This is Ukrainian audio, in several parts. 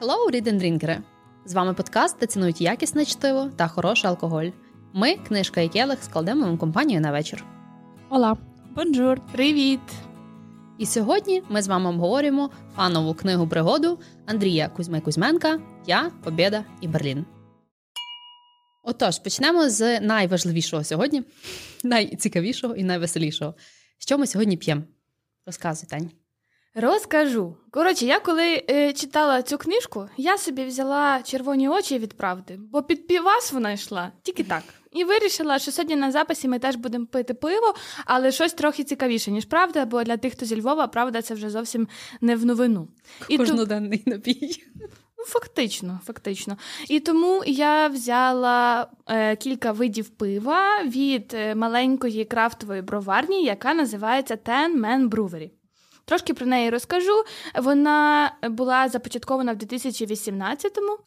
Hello, read drinkери! З вами подкаст, де цінують якісне чтиво та хороший алкоголь. Ми, книжка і келих, складемо вам компанію на вечір. Ола, бонжур, привіт! І сьогодні ми з вами обговорюємо фанову книгу пригоду Андрія Кузьми Кузьменка Я, Побєда і Берлін. Отож, почнемо з найважливішого сьогодні, найцікавішого і найвеселішого. Що ми сьогодні п'ємо? Розказуй, Тань. Розкажу. Коротше, я коли е, читала цю книжку, я собі взяла червоні очі від правди, бо під півас вона йшла тільки так. І вирішила, що сьогодні на записі ми теж будемо пити пиво, але щось трохи цікавіше, ніж правда, бо для тих, хто зі Львова, правда, це вже зовсім не в новину. І Кожноденний ту... напій. Ну, фактично, фактично. І тому я взяла е, кілька видів пива від е, маленької крафтової броварні, яка називається Ten Man Brewery. Трошки про неї розкажу. Вона була започаткована в 2018-му.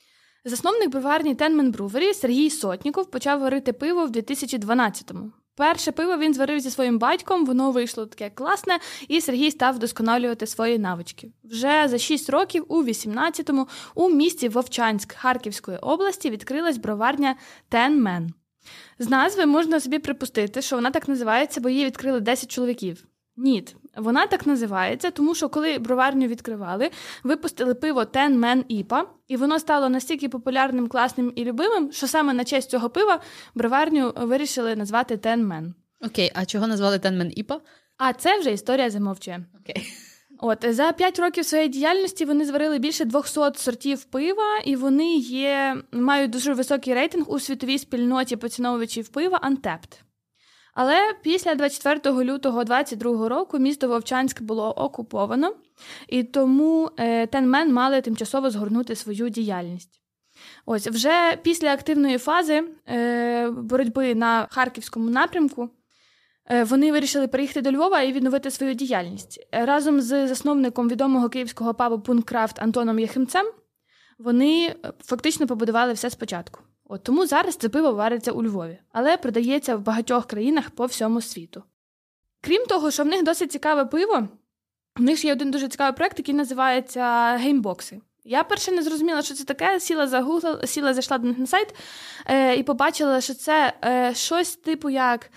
Засновник броварні Тенмен Брувері Сергій Сотніков почав варити пиво в 2012-му. Перше пиво він зварив зі своїм батьком, воно вийшло таке класне, і Сергій став вдосконалювати свої навички. Вже за 6 років, у 18-му, у місті Вовчанськ Харківської області відкрилась броварня Тенмен. З назви можна собі припустити, що вона так називається, бо її відкрили 10 чоловіків. Ні, вона так називається, тому що коли броварню відкривали, випустили пиво Ten Man IPA, і воно стало настільки популярним, класним і любимим, що саме на честь цього пива броварню вирішили назвати Ten Man. Окей, а чого назвали Ten Man IPA? А це вже історія замовчує. Окей. От за 5 років своєї діяльності вони зварили більше 200 сортів пива, і вони є мають дуже високий рейтинг у світовій спільноті поціновувачів пива Untapped. Але після 24 лютого 2022 року місто Вовчанськ було окуповано, і тому е, Тенмен мали тимчасово згорнути свою діяльність. Ось вже після активної фази е, боротьби на харківському напрямку. Е, вони вирішили приїхати до Львова і відновити свою діяльність разом з засновником відомого київського пабу Пунккрафт Антоном Єхимцем. Вони фактично побудували все спочатку. От Тому зараз це пиво вариться у Львові, але продається в багатьох країнах по всьому світу. Крім того, що в них досить цікаве пиво, в них є один дуже цікавий проект, який називається геймбокси. Я перше не зрозуміла, що це таке, сіла за Google, сіла зайшла до них на сайт е, і побачила, що це е, щось типу як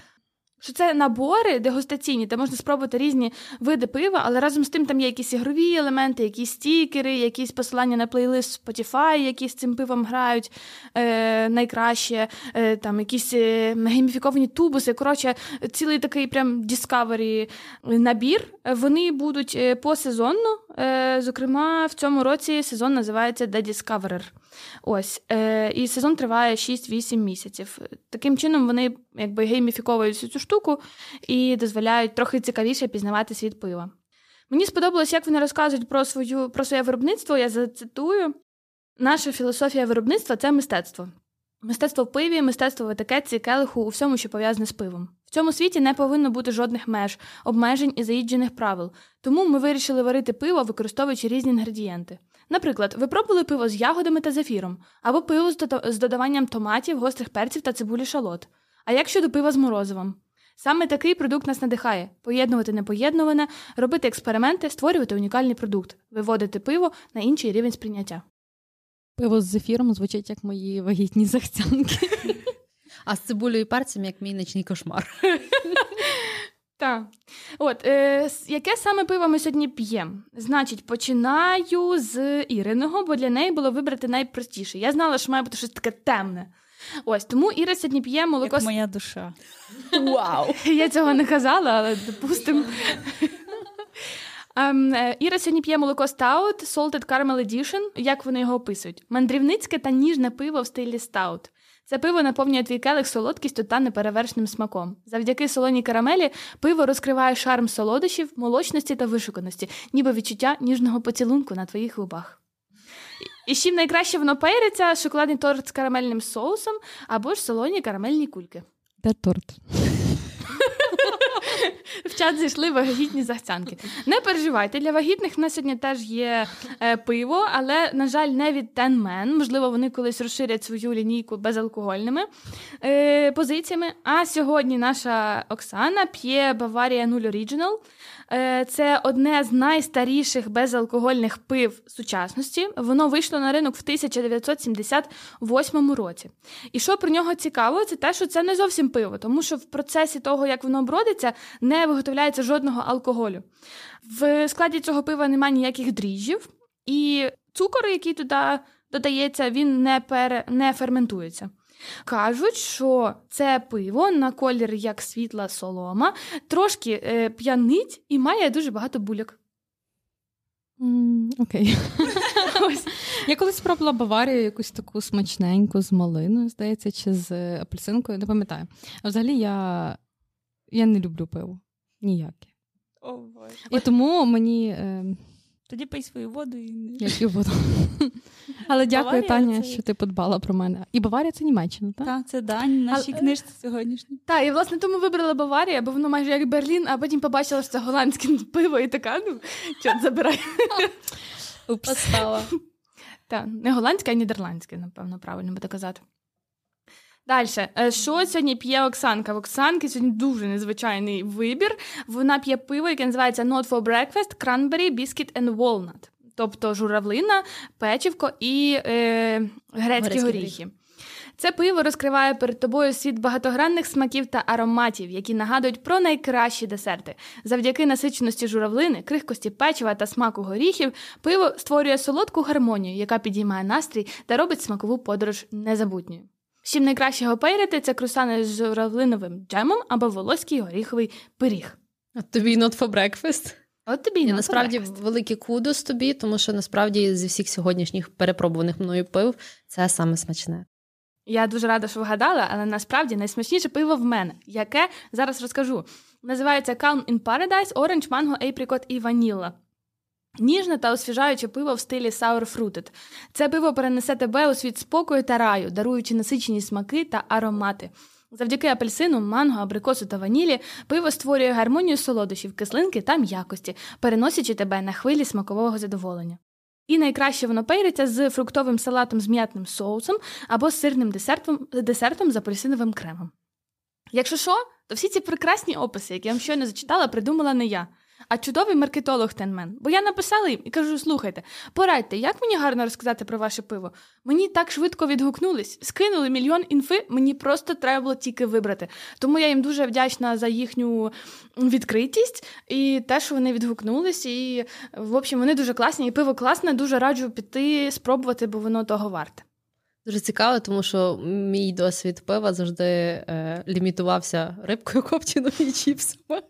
що це набори дегустаційні, де можна спробувати різні види пива, але разом з тим там є якісь ігрові елементи, якісь стікери, якісь посилання на плейлист Spotify, які з цим пивом грають е, найкраще, е, там якісь е, гейміфіковані тубуси. Коротше, цілий такий прям Discovery набір. Вони будуть е, посезонно. Е, зокрема, в цьому році сезон називається The Discoverer. Ось. Е, І сезон триває 6-8 місяців. Таким чином, вони якби гейміфіковують цю штуку і дозволяють трохи цікавіше пізнавати світ пива. Мені сподобалось, як вони розказують про свою, про своє виробництво. Я зацитую. Наша філософія виробництва це мистецтво. Мистецтво в пиві, мистецтво в етикетці, келиху у всьому, що пов'язане з пивом. В цьому світі не повинно бути жодних меж, обмежень і заїджених правил. Тому ми вирішили варити пиво, використовуючи різні інгредієнти. Наприклад, ви пробували пиво з ягодами та зефіром, або пиво з додаванням томатів, гострих перців та цибулі шалот. А як щодо пива з морозивом? Саме такий продукт нас надихає поєднувати непоєднуване, робити експерименти, створювати унікальний продукт, виводити пиво на інший рівень сприйняття. Пиво з зефіром звучить як мої вагітні захцянки. А з цибулею і перцем як мій нічний кошмар. Так. От, е, Яке саме пиво ми сьогодні п'ємо? Значить, починаю з Іриного, бо для неї було вибрати найпростіше. Я знала, що має бути щось таке темне. Ось тому Іра сьогодні п'є молоко. Як моя душа. Вау! Я цього не казала, але допустимо. Um, Іра сьогодні п'є молоко Stout Salted Caramel Edition, як вони його описують. Мандрівницьке та ніжне пиво в стилі Stout. Це пиво наповнює твій келих солодкістю та неперевершним смаком. Завдяки солоній карамелі пиво розкриває шарм солодощів, молочності та вишуканості, ніби відчуття ніжного поцілунку на твоїх губах. І чим найкраще воно пейриться, шоколадний торт з карамельним соусом або ж солоні карамельні кульки. Де торт? В чат зійшли вагітні захцянки. Не переживайте, для вагітних в нас сьогодні теж є е, пиво, але, на жаль, не від Men. Можливо, вони колись розширять свою лінійку безалкогольними е, позиціями. А сьогодні наша Оксана п'є Баварія 0 Original. Е, це одне з найстаріших безалкогольних пив сучасності. Воно вийшло на ринок в 1978 році. І що про нього цікаво, це те, що це не зовсім пиво, тому що в процесі того, як воно бродиться, не виготовляється жодного алкоголю. В складі цього пива немає ніяких дріжджів, і цукор, який туди додається, він не, пер... не ферментується. Кажуть, що це пиво на колір як світла солома, трошки е, п'янить і має дуже багато бульок. Окей. Ось. Я колись спробувала Баварію якусь таку смачненьку з малиною, здається, чи з апельсинкою, не пам'ятаю. А взагалі я я не люблю пиво. Ніяке. О, Боже. І тому мені. Е... Тоді пий свою воду і Я п'ю воду. Але дякую, Таня, що ти подбала про мене. І Баварія це Німеччина, так? Так, це дань нашій Але- книжці сьогоднішній. Так, і власне тому вибрала Баварія, бо воно майже як Берлін, а потім побачила, що це голландське пиво, і така, ну, чорт забирай. Постава. Так, не голландське, а нідерландське, напевно, правильно буде казати. Далі, що сьогодні п'є Оксанка? В Оксанки сьогодні дуже незвичайний вибір. Вона п'є пиво, яке називається Not for Breakfast, Cranberry, Biscuit and Walnut. Тобто журавлина, печивко і е, Грецькі горіхи. Це пиво розкриває перед тобою світ багатогранних смаків та ароматів, які нагадують про найкращі десерти. Завдяки насиченості журавлини, крихкості печива та смаку горіхів, пиво створює солодку гармонію, яка підіймає настрій та робить смакову подорож незабутньою. Чим найкраще його пейрити, це крусани з журавлиновим джемом або волоський горіховий пиріг. От тобі not for breakfast. От тобі І на насправді breakfast. великий кудос тобі, тому що насправді зі всіх сьогоднішніх перепробуваних мною пив це саме смачне. Я дуже рада, що вгадали, але насправді найсмачніше пиво в мене, яке зараз розкажу. Називається Calm in Paradise, Orange, Mango, Apricot і Vanilla. Ніжне та освіжаюче пиво в стилі Sour Fruited. Це пиво перенесе тебе у світ спокою та раю, даруючи насичені смаки та аромати. Завдяки апельсину, манго, абрикосу та ванілі пиво створює гармонію солодощів, кислинки та м'якості, переносячи тебе на хвилі смакового задоволення. І найкраще воно пейриться з фруктовим салатом з м'ятним соусом або з сирним десертом, десертом з апельсиновим кремом. Якщо що, то всі ці прекрасні описи, які я вам щойно зачитала, придумала не я, а чудовий маркетолог Тенмен. Бо я написала їм і кажу: слухайте, порадьте, як мені гарно розказати про ваше пиво? Мені так швидко відгукнулись, скинули мільйон інфи, мені просто треба було тільки вибрати. Тому я їм дуже вдячна за їхню відкритість і те, що вони відгукнулись. І, в общем, вони дуже класні, і пиво класне, дуже раджу піти спробувати, бо воно того варте. Дуже цікаво, тому що мій досвід пива завжди е, лімітувався рибкою копченою і чіпсами.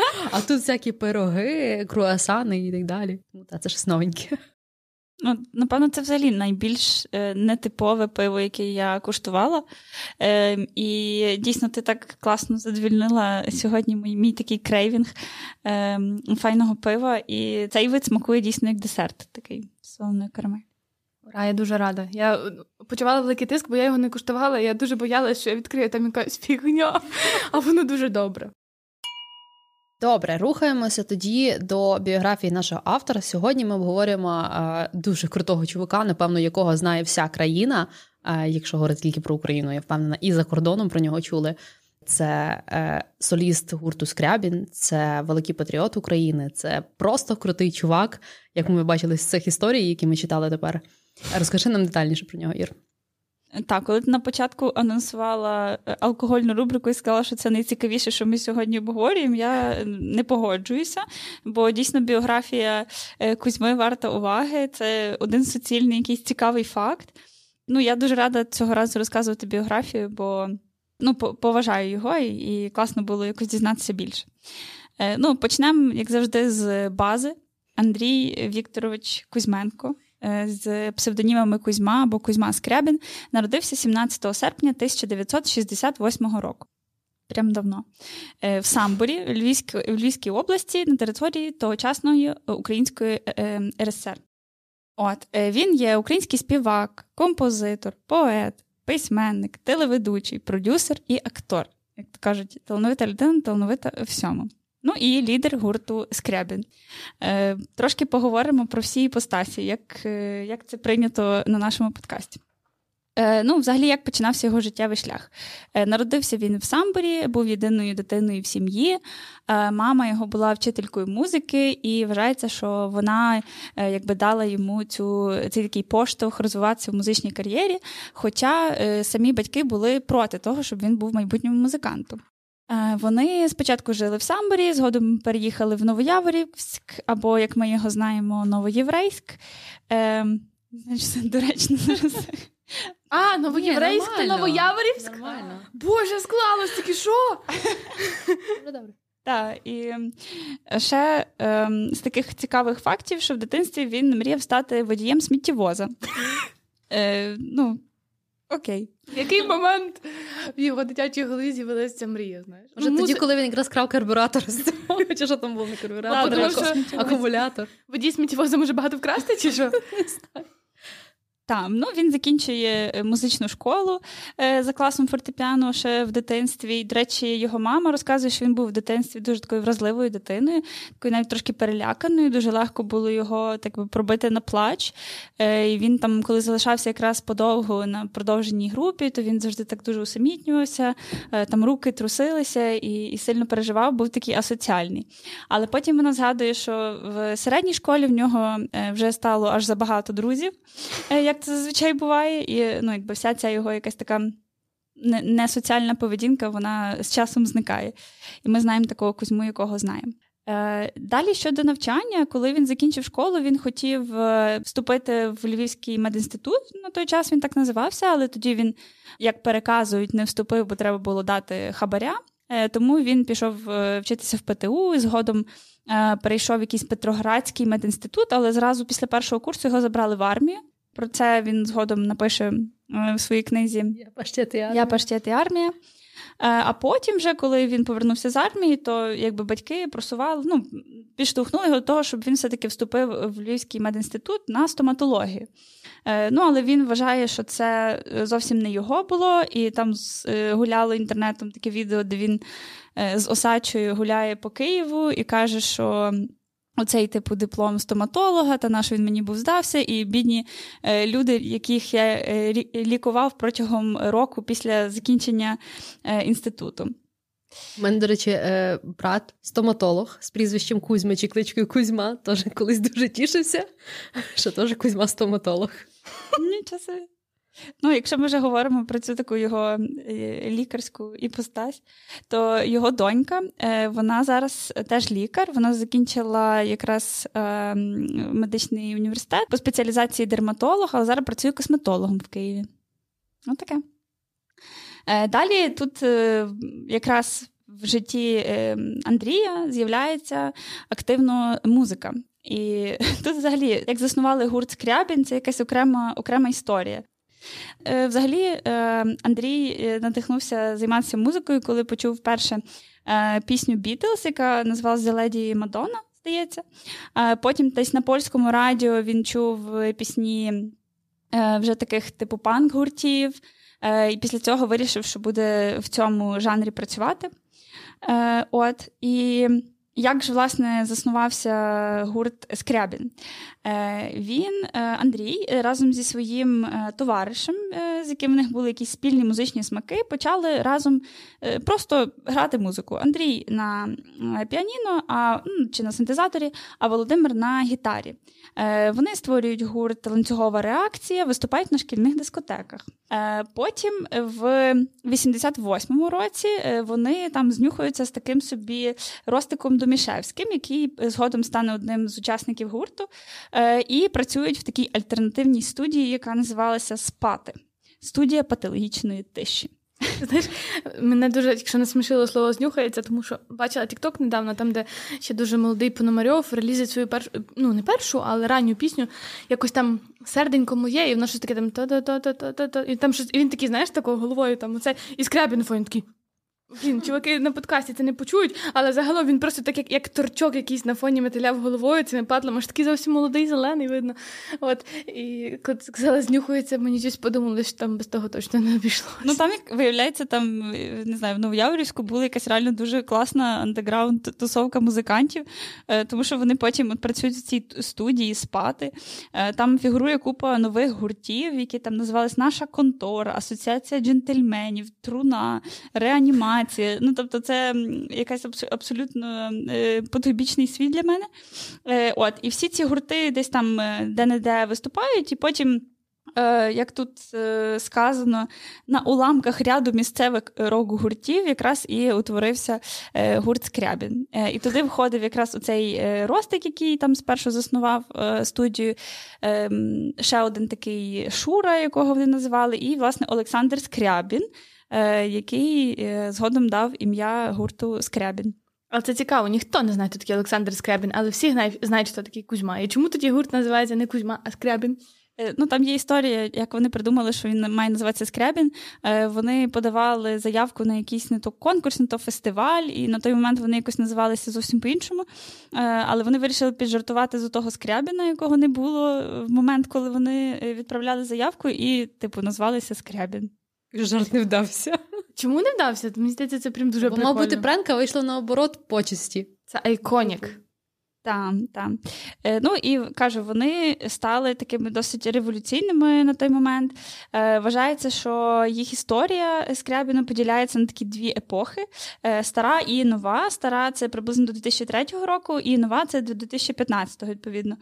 А тут всякі пироги, круасани і так далі. Тому та, це щось новеньке. Ну, напевно, це взагалі найбільш е, нетипове пиво, яке я куштувала. Е, і дійсно, ти так класно задовільнила сьогодні мій, мій такий craving е, файного пива. І цей вид смакує дійсно як десерт, такий солоної карамель. Ура, я дуже рада. Я почувала великий тиск, бо я його не куштувала. і Я дуже боялася, що я відкрию там якась фігня, а воно дуже добре. Добре, рухаємося тоді до біографії нашого автора. Сьогодні ми обговорюємо е, дуже крутого чувака, напевно, якого знає вся країна. Е, якщо говорити тільки про Україну, я впевнена, і за кордоном про нього чули. Це е, соліст гурту Скрябін, це великий патріот України, це просто крутий чувак, як ми бачили з цих історій, які ми читали тепер. Розкажи нам детальніше про нього, Ір. Так, коли ти на початку анонсувала е, алкогольну рубрику і сказала, що це найцікавіше, що ми сьогодні обговорюємо, я не погоджуюся, бо дійсно біографія е, Кузьми варта уваги. Це один суцільний якийсь цікавий факт. Ну, я дуже рада цього разу розказувати біографію, бо ну, по- поважаю його і, класно було якось дізнатися більше. Е, Ну, почнемо, як завжди, з бази. Андрій Вікторович Кузьменко з псевдонімами Кузьма або Кузьма Скрябін народився 17 серпня 1968 року. Прям давно. Е, В Самборі, в Львівській, в Львівській області, на території тогочасної Української е, е, РСР. От, е, він є український співак, композитор, поет, письменник, телеведучий, продюсер і актор. Як кажуть, талановита людина, талановита всьому. Ну і лідер гурту Скрябін. Е, трошки поговоримо про всі іпостасі, як, е, як це прийнято на нашому подкасті. Е, ну, взагалі, як починався його життєвий шлях? Е, народився він в Самборі, був єдиною дитиною в сім'ї. Е, мама його була вчителькою музики, і вважається, що вона якби дала йому цю цей такий поштовх розвиватися в музичній кар'єрі. Хоча самі батьки були проти того, щоб він був майбутнім музикантом. Вони спочатку жили в Самборі, згодом переїхали в Новояворівськ, або, як ми його знаємо, Новоєврейськ. Значить, доречно зараз. А, Новоєврейськ та Новояворівськ? Нормально. Боже, склалось таки що? добре. Так, і ще е, з таких цікавих фактів, що в дитинстві він мріяв стати водієм сміттєвоза. Е, Ну, окей. В який момент в його дитячій голові з'явилася ця мрія, знаєш? Може, Ну, тоді, музи- коли він якраз крав карбюратор, чи що там був не карбюратор, тому а що аку- акумулятор. Водій сміттєвоза може багато вкрасти, чи що? Там ну він закінчує е, музичну школу е, за класом фортепіано ще в дитинстві. І, до речі, його мама розказує, що він був в дитинстві дуже такою вразливою дитиною, такою навіть трошки переляканою. Дуже легко було його так би пробити на плач. Е, і Він там, коли залишався якраз подовго на продовженій групі, то він завжди так дуже усамітнювався, е, там руки трусилися і, і сильно переживав, був такий асоціальний. Але потім вона згадує, що в середній школі в нього е, вже стало аж забагато друзів. Е, це зазвичай буває, і ну, якби вся ця його якась така несоціальна поведінка, вона з часом зникає. І ми знаємо такого Кузьму, якого знаємо. Е, далі щодо навчання, коли він закінчив школу, він хотів е, вступити в Львівський медінститут. На той час він так називався, але тоді він, як переказують, не вступив, бо треба було дати хабаря. Тому він пішов вчитися в ПТУ і згодом перейшов в якийсь Петроградський медінститут, але зразу після першого курсу його забрали в армію. Про це він згодом напише е, в своїй книзі Я паштет і армія. Я паштет і армія. Е, а потім, вже, коли він повернувся з армії, то якби батьки просували, ну, підштовхнули його до того, щоб він все-таки вступив в Львівський медінститут на стоматологію. Е, ну, але він вважає, що це зовсім не його було, і там гуляло інтернетом таке відео, де він з Осачою гуляє по Києву і каже, що Оцей типу диплом стоматолога, та наш він мені був здався, і бідні е, люди, яких я е, лікував протягом року після закінчення е, інституту. У мене, до речі, е, брат стоматолог з прізвищем Кузьма чи кличкою Кузьма, теж колись дуже тішився, що теж Кузьма стоматолог. Нічого собі. Ну, якщо ми вже говоримо про цю таку його е, лікарську іпостась, то його донька, е, вона зараз теж лікар. Вона закінчила якраз е, медичний університет по спеціалізації дерматолог, але зараз працює косметологом в Києві. Ось таке. Далі тут якраз в житті Андрія з'являється активно музика. І тут, взагалі, як заснували гурт Скрябін, це якась окрема окрема історія. Е, взагалі, е, Андрій е, надихнувся займатися музикою, коли почув вперше пісню Бітлз, яка називалася Lady Madonna, здається. Потім десь на польському радіо він чув пісні вже таких типу панк-гуртів, і після цього вирішив, що буде в цьому жанрі працювати. От, І як ж власне заснувався гурт Скрябін? Е, він, е, Андрій, разом зі своїм е, товаришем, з яким в них були якісь спільні музичні смаки, почали разом просто грати музику. Андрій на піаніно а, чи на синтезаторі, а Володимир на гітарі. Вони створюють гурт ланцюгова реакція, виступають на шкільних дискотеках. Потім в 88-му році вони там знюхаються з таким собі Ростиком Домішевським, який згодом стане одним з учасників гурту. Е, і працюють в такій альтернативній студії, яка називалася Спати студія патологічної тиші. Знаєш, мене дуже, якщо не смішило слово знюхається, тому що бачила Тікток недавно, там, де ще дуже молодий Пономарьов релізить свою першу, ну не першу, але ранню пісню, якось там серденько моє, і воно щось таке там та-та-та-та-та-та, і там щось, і він такий, знаєш, такою головою там оце, і скрябін фон такий. Блін, чуваки на подкасті це не почують, але загалом він просто так, як як торчок якийсь на фоні метеляв головою цими патлами, ж такий зовсім молодий, зелений, видно. От, І коли сказала, знюхується, мені щось подумали, що там без того точно не обійшлося. Ну там, як виявляється, там не знаю, в Новояворівську була якась реально дуже класна андеграунд тусовка музикантів, е, тому що вони потім от працюють в цій студії спати. Е, там фігурує купа нових гуртів, які там називались Наша контора, Асоціація джентльменів, Труна, Реанімація інформація. Ну, тобто, це якась абсолютно е, потойбічний світ для мене. Е, от, І всі ці гурти десь там е, де-не-де виступають, і потім. Як тут сказано, на уламках ряду місцевих рок-гуртів якраз і утворився гурт Скрябін. І туди входив якраз оцей Ростик, який там спершу заснував студію, ще один такий Шура, якого вони називали, і, власне, Олександр Скрябін, який е, згодом дав ім'я гурту Скрябін. Але це цікаво, ніхто не знає, хто такий Олександр Скрябін, але всі знають, хто такий Кузьма. І чому тоді гурт називається не Кузьма, а Скрябін? Е, ну, Там є історія, як вони придумали, що він має називатися Скрябін. Вони подавали заявку на якийсь не то конкурс, не то фестиваль, і на той момент вони якось називалися зовсім по-іншому. Але вони вирішили піджартувати з того Скрябіна, якого не було в момент, коли вони відправляли заявку, і, типу, назвалися Скрябін. Жарт не вдався. Чому не вдався? Мені здається, це прям дуже Бо, прикольно. Мабуть, пранка вийшла наоборот По честі. Це iconic. Так, так. Е, ну і кажу, вони стали такими досить революційними на той момент. Е, Вважається, що їх історія Скрябіна поділяється на такі дві епохи: е, стара і нова. Стара це приблизно до 2003 року, і нова це до 2015, відповідно.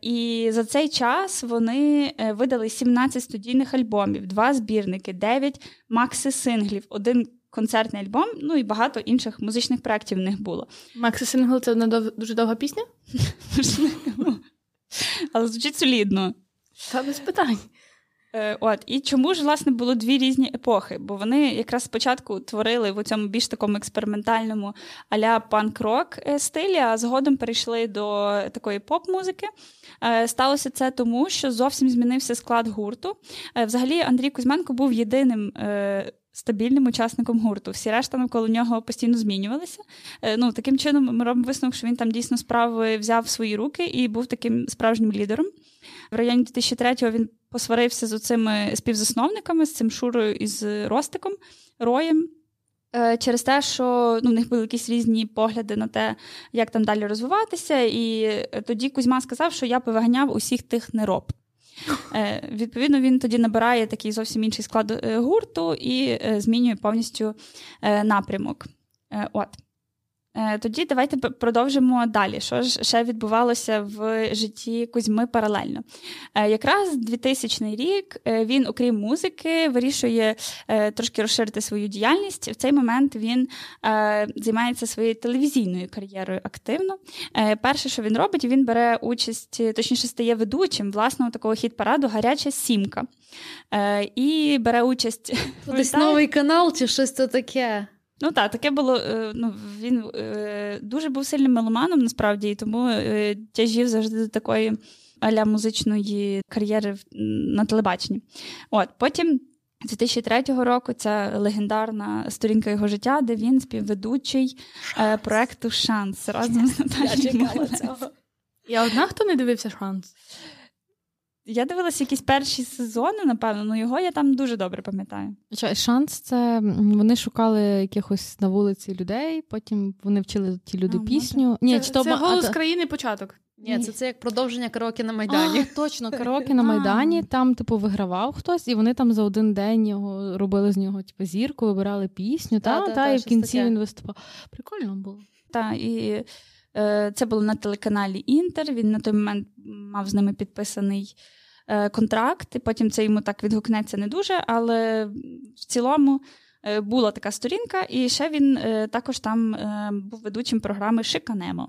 І за цей час вони е, видали 17 студійних альбомів, два збірники, 9 макси-синглів, один концертний альбом, ну і багато інших музичних проєктів в них було. Макси-сингл це одна дов... дуже довга пісня? Але звучить солідно. Та без питань. Е, от і чому ж власне було дві різні епохи? Бо вони якраз спочатку творили в цьому більш такому експериментальному аля панк-рок е, стилі, а згодом перейшли до такої поп-музики. Е, сталося це тому, що зовсім змінився склад гурту. Взагалі, Андрій Кузьменко був єдиним. Стабільним учасником гурту. Всі решта навколо нього постійно змінювалися. Ну, Таким чином, ми робимо висновок, що він там дійсно справи взяв в свої руки і був таким справжнім лідером. В районі 2003-го він посварився з цими співзасновниками, з цим Шурою і з Ростиком Роєм. Е, через те, що ну, в них були якісь різні погляди на те, як там далі розвиватися, і тоді Кузьма сказав, що я повиганяв усіх тих нероб. Е, Відповідно, він тоді набирає такий зовсім інший склад е, гурту і е, змінює повністю е, напрямок. Е, от. Е, тоді давайте продовжимо далі. Що ж ще відбувалося в житті Кузьми паралельно? Е, якраз 2000 рік е, він, окрім музики, вирішує трошки розширити свою діяльність. В цей момент він займається своєю телевізійною кар'єрою активно. Перше, що він робить, він бере участь, точніше стає ведучим власного такого хіт-параду Гаряча сімка. І бере участь. Десь новий канал чи щось то таке. Ну так, таке було. Е, ну, Він е, дуже був сильним меломаном, насправді, і тому е, тяжів завжди до такої аля музичної кар'єри на телебаченні. От, Потім. 2003 року ця легендарна сторінка його життя, де він співведучий е, проекту Шанс разом з Наталією. Я одна, хто не дивився шанс. Я дивилася якісь перші сезони, напевно, ну його я там дуже добре пам'ятаю. Шанс це вони шукали якихось на вулиці людей, потім вони вчили ті люди а, пісню. Ні, Це, це голос країни початок. Ні, це це як продовження караоке на Майдані. А, Точно, караоке на Майдані. Там, типу, вигравав хтось, і вони там за один день його робили з нього типу, зірку, вибирали пісню, та, та, та, та і в кінці таке. він виступав. Прикольно було. Так, і це було на телеканалі Інтер. Він на той момент мав з ними підписаний Е, контракт, і потім це йому так відгукнеться не дуже, але в цілому е, була така сторінка, і ще він е, також там був ведучим програми Шиканемо.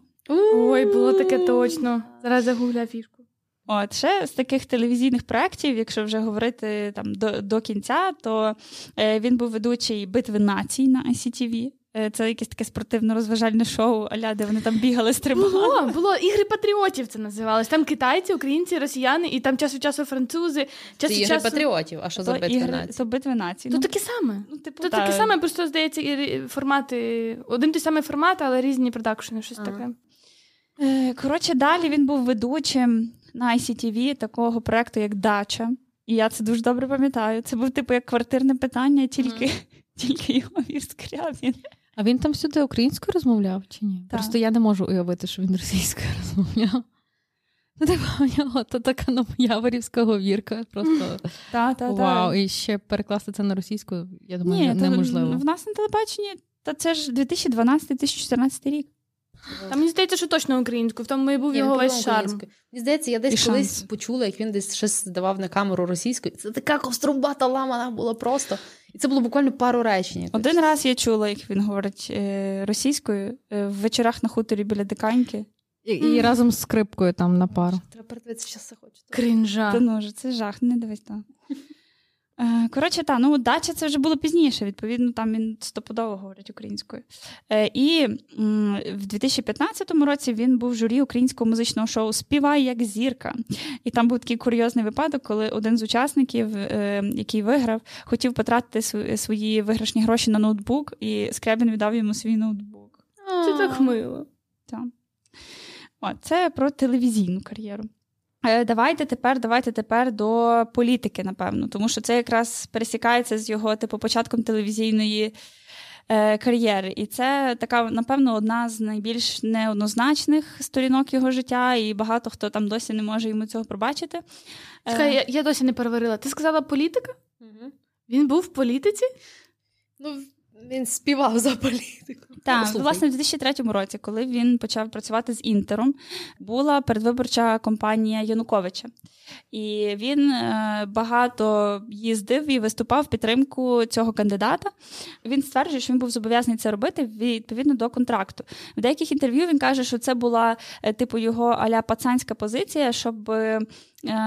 Ой, було таке точно. Зараз загуглю фішку. От ще з таких телевізійних проєктів, якщо вже говорити там до до кінця, то е, він був ведучий битви націй на ICTV. Е, це якесь таке спортивно-розважальне шоу, аля, де вони там бігали, стрибали. Було, було ігри патріотів. Це називалось. Там китайці, українці, росіяни, і там час від часу французи. Час Це від ігри часу... патріотів. А що за битви ігри, націй? то битви націй. То Ну, таке саме. ну, типу, То та. таке саме, просто здається, і формати. Один той самий формат, але різні продакшени, щось Ага. таке. Е, Коротше, далі він був ведучим на ICTV такого проекту, як Дача. І я це дуже добре пам'ятаю. Це був типу як квартирне питання, тільки, тільки його вів Скрябін. А він там всюди українською розмовляв чи ні? Так. Просто я не можу уявити, що він російською розмовляв. Ну, типу, у нього то така ну, яворівська говірка. Просто Та, та, вау. та. І ще перекласти це на російську, я думаю, Ні, неможливо. в нас на телебаченні, та це ж 2012-2014 рік. Та мені здається, що точно українською, в тому і був Ні, його весь шарм. Мені здається, я І десь колись шанс. почула, як він десь щось здавав на камеру російською. Це така ковструбата ламана була просто. І це було буквально пару речень. якось. Один раз я чула, як він говорить е, російською е, в вечорах на хуторі біля диканьки. І, і разом з скрипкою там на пару. Треба передивитися, що це хочу. Крінжа. Та ну це жах, не дивись там. Е, Коротше, та, ну дача це вже було пізніше. Відповідно, там він стопудово говорить українською. Е, І в 2015 році він був в журі українського музичного шоу Співай як зірка. І там був такий курйозний випадок, коли один з учасників, е, який виграв, хотів потратити свої виграшні гроші на ноутбук, і Скрябін віддав йому свій ноутбук. Це так мило. Так. О, це про телевізійну кар'єру. Е, Давайте тепер, давайте тепер до політики, напевно, тому що це якраз пересікається з його типу початком телевізійної е, кар'єри. І це така, напевно, одна з найбільш неоднозначних сторінок його життя, і багато хто там досі не може йому цього пробачити. Е, Чекай, я, я досі не переварила. Ти сказала політика? Мгм. Він був в політиці? Ну, він співав за політику. Так, Ну, слухай. власне, в 2003 році, коли він почав працювати з Інтером, була передвиборча кампанія Януковича. І він е, багато їздив і виступав в підтримку цього кандидата. Він стверджує, що він був зобов'язаний це робити відповідно до контракту. В деяких інтерв'ю він каже, що це була е, типу його аля пацанська позиція, щоб е,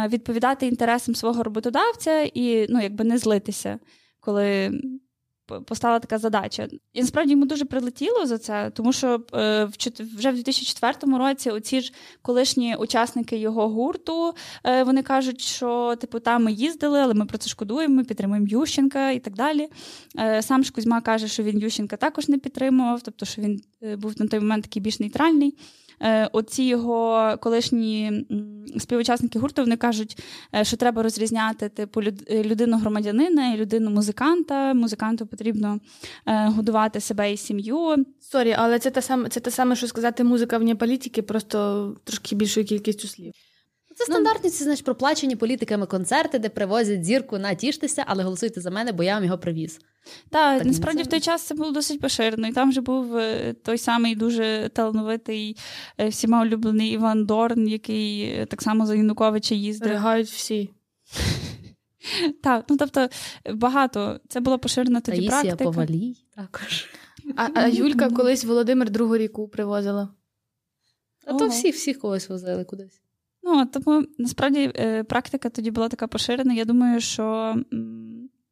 відповідати інтересам свого роботодавця і ну, якби не злитися, коли постала така задача. І насправді йому дуже прилетіло за це, тому що е, вже в 2004 році оці ж колишні учасники його гурту е, вони кажуть, що типу там ми їздили, але ми про це шкодуємо, ми підтримуємо Ющенка і так далі. Е, сам ж Кузьма каже, що він Ющенка також не підтримував, тобто що він був на той момент такий більш нейтральний. Е, Оці його колишні співучасники гурту вони кажуть, е, що треба розрізняти типу е, людину-громадянина і людину-музиканта. Музиканту потрібно годувати себе і сім'ю. Sorry, але це те саме, це те саме, що сказати музика вне політики, просто трошки більшою кількістю слів. Це стандартні ці, знаєш, проплачені політиками концерти, де привозять зірку на тіштеся, але голосуйте за мене, бо я вам його привіз. Та Так, насправді це- в той час це було досить поширено. І там вже був е, той самий дуже талановитий, е, всіма улюблений Іван Дорн, який е, так само за Януковича їздив. Ригають всі. Так, ну тобто багато це була поширена тоді Таїсія практика. Повалій також. А, а Юлька колись Володимир другу ріку привозила. А то Ого. всі, всі когось возили кудись. Ну, тому насправді е, практика тоді була така поширена. Я думаю, що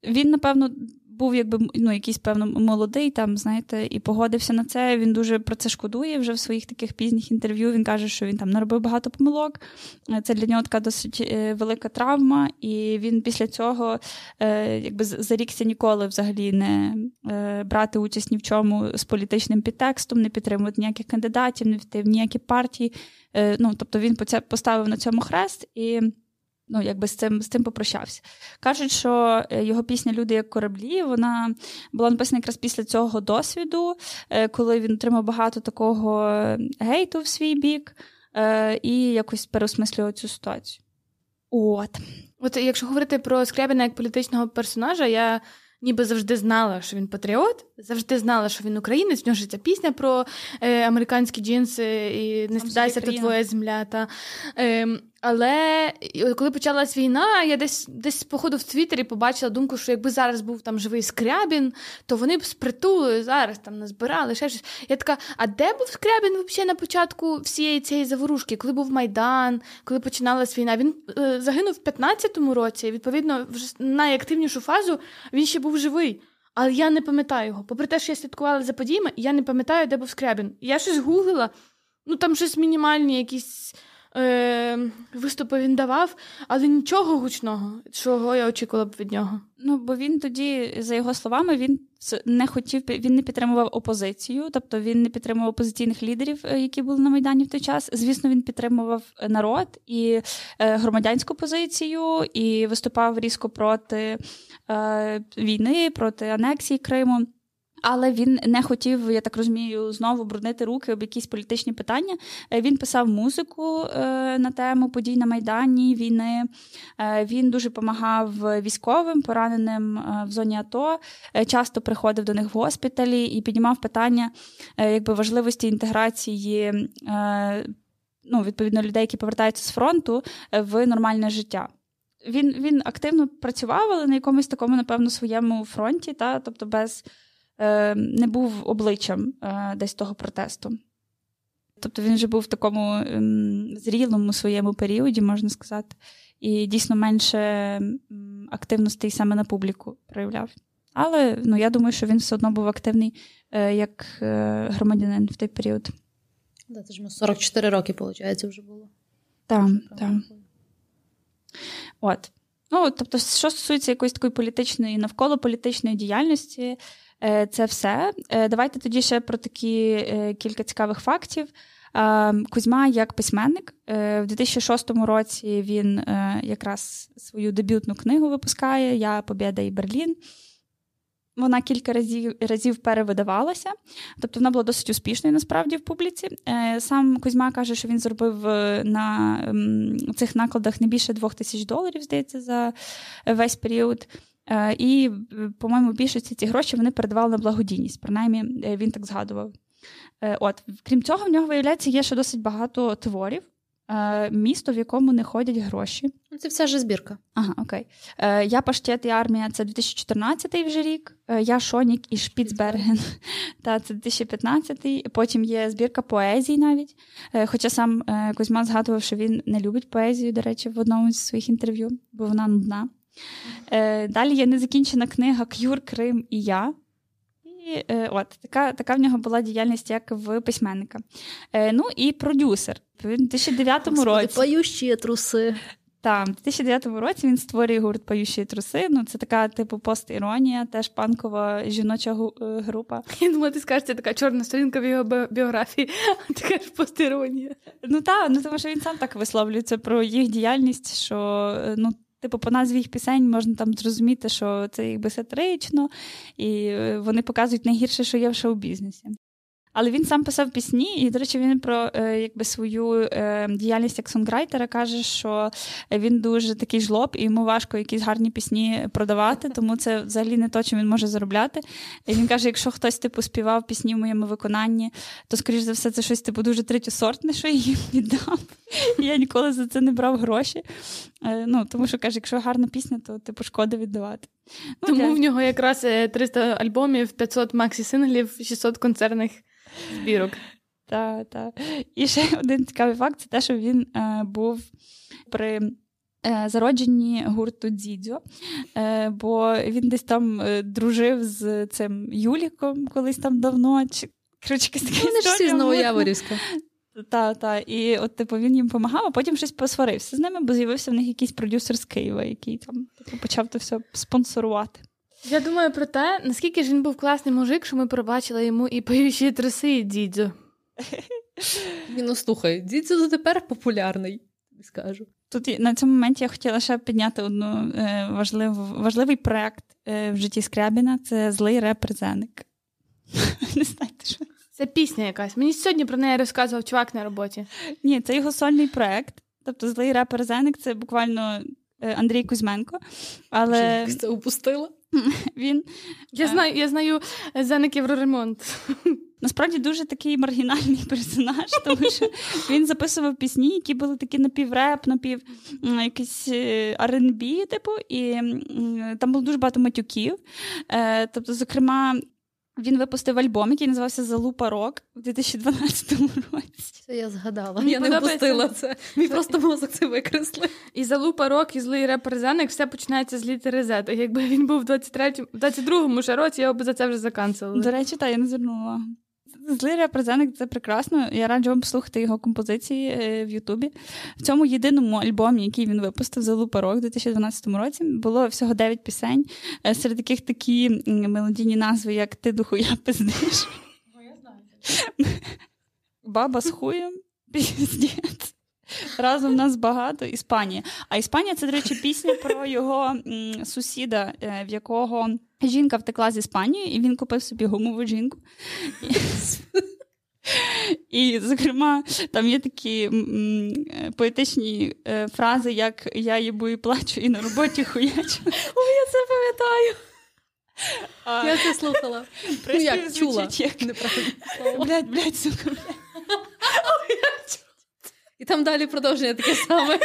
він, напевно, був якби ну, якийсь певно молодий, там, знаєте, і погодився на це. Він дуже про це шкодує вже в своїх таких пізніх інтерв'ю. Він каже, що він там наробив багато помилок. Е, Це для нього така досить е, велика травма, і він після цього е, якби зарікся ніколи взагалі не брати участь ні в чому з політичним підтекстом, не підтримувати ніяких кандидатів, не в ніякі партії. Ну, тобто він поставив на цьому хрест і ну, якби з цим, з цим попрощався. Кажуть, що е, його пісня Люди як кораблі вона була написана якраз після цього досвіду, е, коли він отримав багато такого е, гейту в свій бік е, і якось переосмислював цю ситуацію. От. От якщо говорити про Скрябіна як політичного персонажа, я ніби завжди знала, що він патріот, завжди знала, що він українець. В нього ж ця пісня про е, американські джинси і не стидайся, то твоя земля. Та. Ем, але коли почалась війна, я десь десь походу в Твіттері побачила думку, що якби зараз був там живий Скрябін, то вони б спритулили зараз там назбирали ще щось. Я така, а де був Скрябін взагалі на початку всієї цієї заворушки? Коли був Майдан, коли починалась війна? Він е, загинув в 15-му році. Відповідно, в найактивнішу фазу він ще був живий. Але я не пам'ятаю його. Попри те, що я слідкувала за подіями, я не пам'ятаю, де був Скрябін. Я щось гуглила, ну там щось мінімальні, якісь е, виступи він давав, але нічого гучного, чого я очікувала б від нього. Ну, бо він тоді, за його словами, він не хотів він не підтримував опозицію, тобто він не підтримував опозиційних лідерів, е, які були на Майдані в той час. Звісно, він підтримував народ і е, громадянську позицію, і виступав різко проти е, війни, проти анексії Криму. Але він не хотів, я так розумію, знову бруднити руки об якісь політичні питання. Е, він писав музику е, на тему подій на Майдані, війни. Е, він дуже допомагав військовим, пораненим в зоні АТО. Часто приходив до них в госпіталі і піднімав питання якби важливості інтеграції. Ну, відповідно, людей, які повертаються з фронту в нормальне життя. Він він активно працював, але на якомусь такому, напевно, своєму фронті, та, тобто без не був обличчям е, десь того протесту. Тобто він вже був в такому ем, зрілому своєму періоді, можна сказати, і дійсно менше активностей саме на публіку проявляв. Але ну, я думаю, що він все одно був активний е, як громадянин в той період. Да, це ж 44 роки, виходить, вже було. Так, так. От. Ну, тобто, що стосується якоїсь такої політичної, навколо політичної діяльності, Е, це все. Е, давайте тоді ще про такі е, кілька цікавих фактів. Кузьма як письменник в 2006 році він якраз свою дебютну книгу випускає Я Побєда і Берлін. Вона кілька разів разів перевидавалася, тобто вона була досить успішною насправді в публіці. Сам Кузьма каже, що він зробив на цих накладах не більше двох тисяч доларів, здається, за весь період. Е, і, по-моєму, більшості ці гроші вони передавали на благодійність. Принаймні, е, він так згадував. Е, от, крім цього, в нього виявляється, є ще досить багато творів. Місто, в якому не ходять гроші. Ну, це вся ж збірка. Ага, окей. Я Паштет і армія це 2014 вже рік. Я Шонік і Шпіцберген. Та це 2015 Потім є збірка поезії навіть. Хоча сам Кузьма згадував, що він не любить поезію, до речі, в одному з своїх інтерв'ю, бо вона нудна. Е, Далі є незакінчена книга К'юр, Крим і я. І е, от, така така в нього була діяльність як в письменника. Е, Ну і продюсер. В 2009 Господи, році. Пающі труси. Так, в 2009 році він створює гурт Пающі труси. Ну, це така, типу, постіронія, теж панкова жіноча е, група. Я думала, ти скажеш, це така чорна сторінка в його біографії, а ти кажеш постіронія. Ну так, ну тому що він сам так висловлюється про їх діяльність, що е, ну, Типу, по назві їх пісень можна там зрозуміти, що це якби сатирично, і е, вони показують найгірше, що є в шоу-бізнесі. Але він сам писав пісні, і, до речі, він про е, якби свою е, діяльність як сонграйтера каже, що він дуже такий жлоб, і йому важко якісь гарні пісні продавати, тому це взагалі не то, чим він може заробляти. І Він каже: якщо хтось типу співав пісні в моєму виконанні, то скоріш за все це щось типу дуже третєсортне, що я їм віддам. Я ніколи за це не брав гроші. Е, ну, Тому що каже, якщо гарна пісня, то типу шкода віддавати. Ну, Тому для... в нього якраз 300 альбомів, 500 максі синглів, 600 концертних збірок. Так, так. І ще один цікавий факт це те, що він е, був при. Е, зародженні гурту Дзідзьо, е, бо він десь там е, дружив з цим Юліком колись там давно. Чи, коротше, Вони ж всі з Новояворівська. Так, так. І от, типу, він їм допомагав, а потім щось посварився з ними, бо з'явився в них якийсь продюсер з Києва, який там типу, почав це все спонсорувати. Я думаю про те, наскільки ж він був класний мужик, що ми пробачили йому і поючі труси, і дідзю. Ну, слухай, дідзю дотепер популярний, скажу. Тут на цьому моменті я хотіла ще підняти одну е, важливу, важливий проект е, в житті Скрябіна це злий репрезеник. Не знаєте, що це пісня якась. Мені сьогодні про неї розказував чувак на роботі. Ні, це його сольний проект. Тобто злий репер-зеник це буквально е, Андрій Кузьменко. Але це упустила. Він я знаю, я знаю Зеник Євроремонт. Насправді дуже такий маргінальний персонаж, тому що він записував пісні, які були такі напівреп, напів якийсь е, R&B, типу, і там було дуже багато матюків. Е, тобто, зокрема, Він випустив альбом, який називався Залупа Рок у 2012 році. Це я згадала. Мені я не впустила це. Мій просто мозок це викреслив. І залупа рок, і злий репер Зенек, все починається з літери Z. Якби він був в 23-му, 22-му ще році, його б за це вже заканцелили. До речі, та я не звернула. Злий репрезентник це прекрасно. Я раджу вам послухати його композиції е, в Ютубі. В цьому єдиному альбомі, який він випустив за Лупа Рок у 2012 році, було всього 9 пісень, е, серед яких такі мелодійні назви, як Ти дохуя пиздиш. Баба з хуєм. Піздець. Разом нас багато. Іспанія. А Іспанія це, до речі, пісня про його м, сусіда, е, в якого жінка втекла з Іспанії, і він купив собі гумову жінку. І, зокрема, там є такі поетичні е, фрази, як я їбу і плачу, і на роботі хуячу. Я це пам'ятаю. А, Я це слухала. Ну як чула. як блядь, блядь, сука. І там далі продовження таке саме.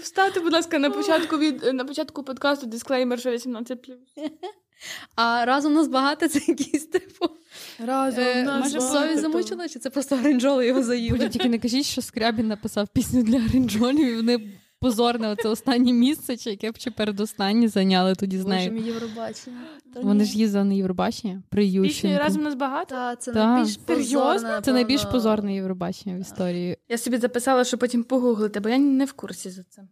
Вставте, будь ласка, на початку від на початку подкасту дисклеймер, що 18 А разом нас багато це якісь типу. Разом Е, нас може, совість замучила, чи це просто гринджоли його заїли? Тільки не кажіть, що Скрябін написав пісню для Гринджолів, і вони позорне оце останнє місце, чи яке б чи передостаннє зайняли тоді з Боже, нею. мій Євробачення. Вони ж їздили на Євробачення при Ющенку. разом нас багато. Та, це Та. найбільш Серйозно? позорне. Це найбільш напевно. позорне Євробачення в історії. Я собі записала, що потім погуглити, бо я не в курсі за це.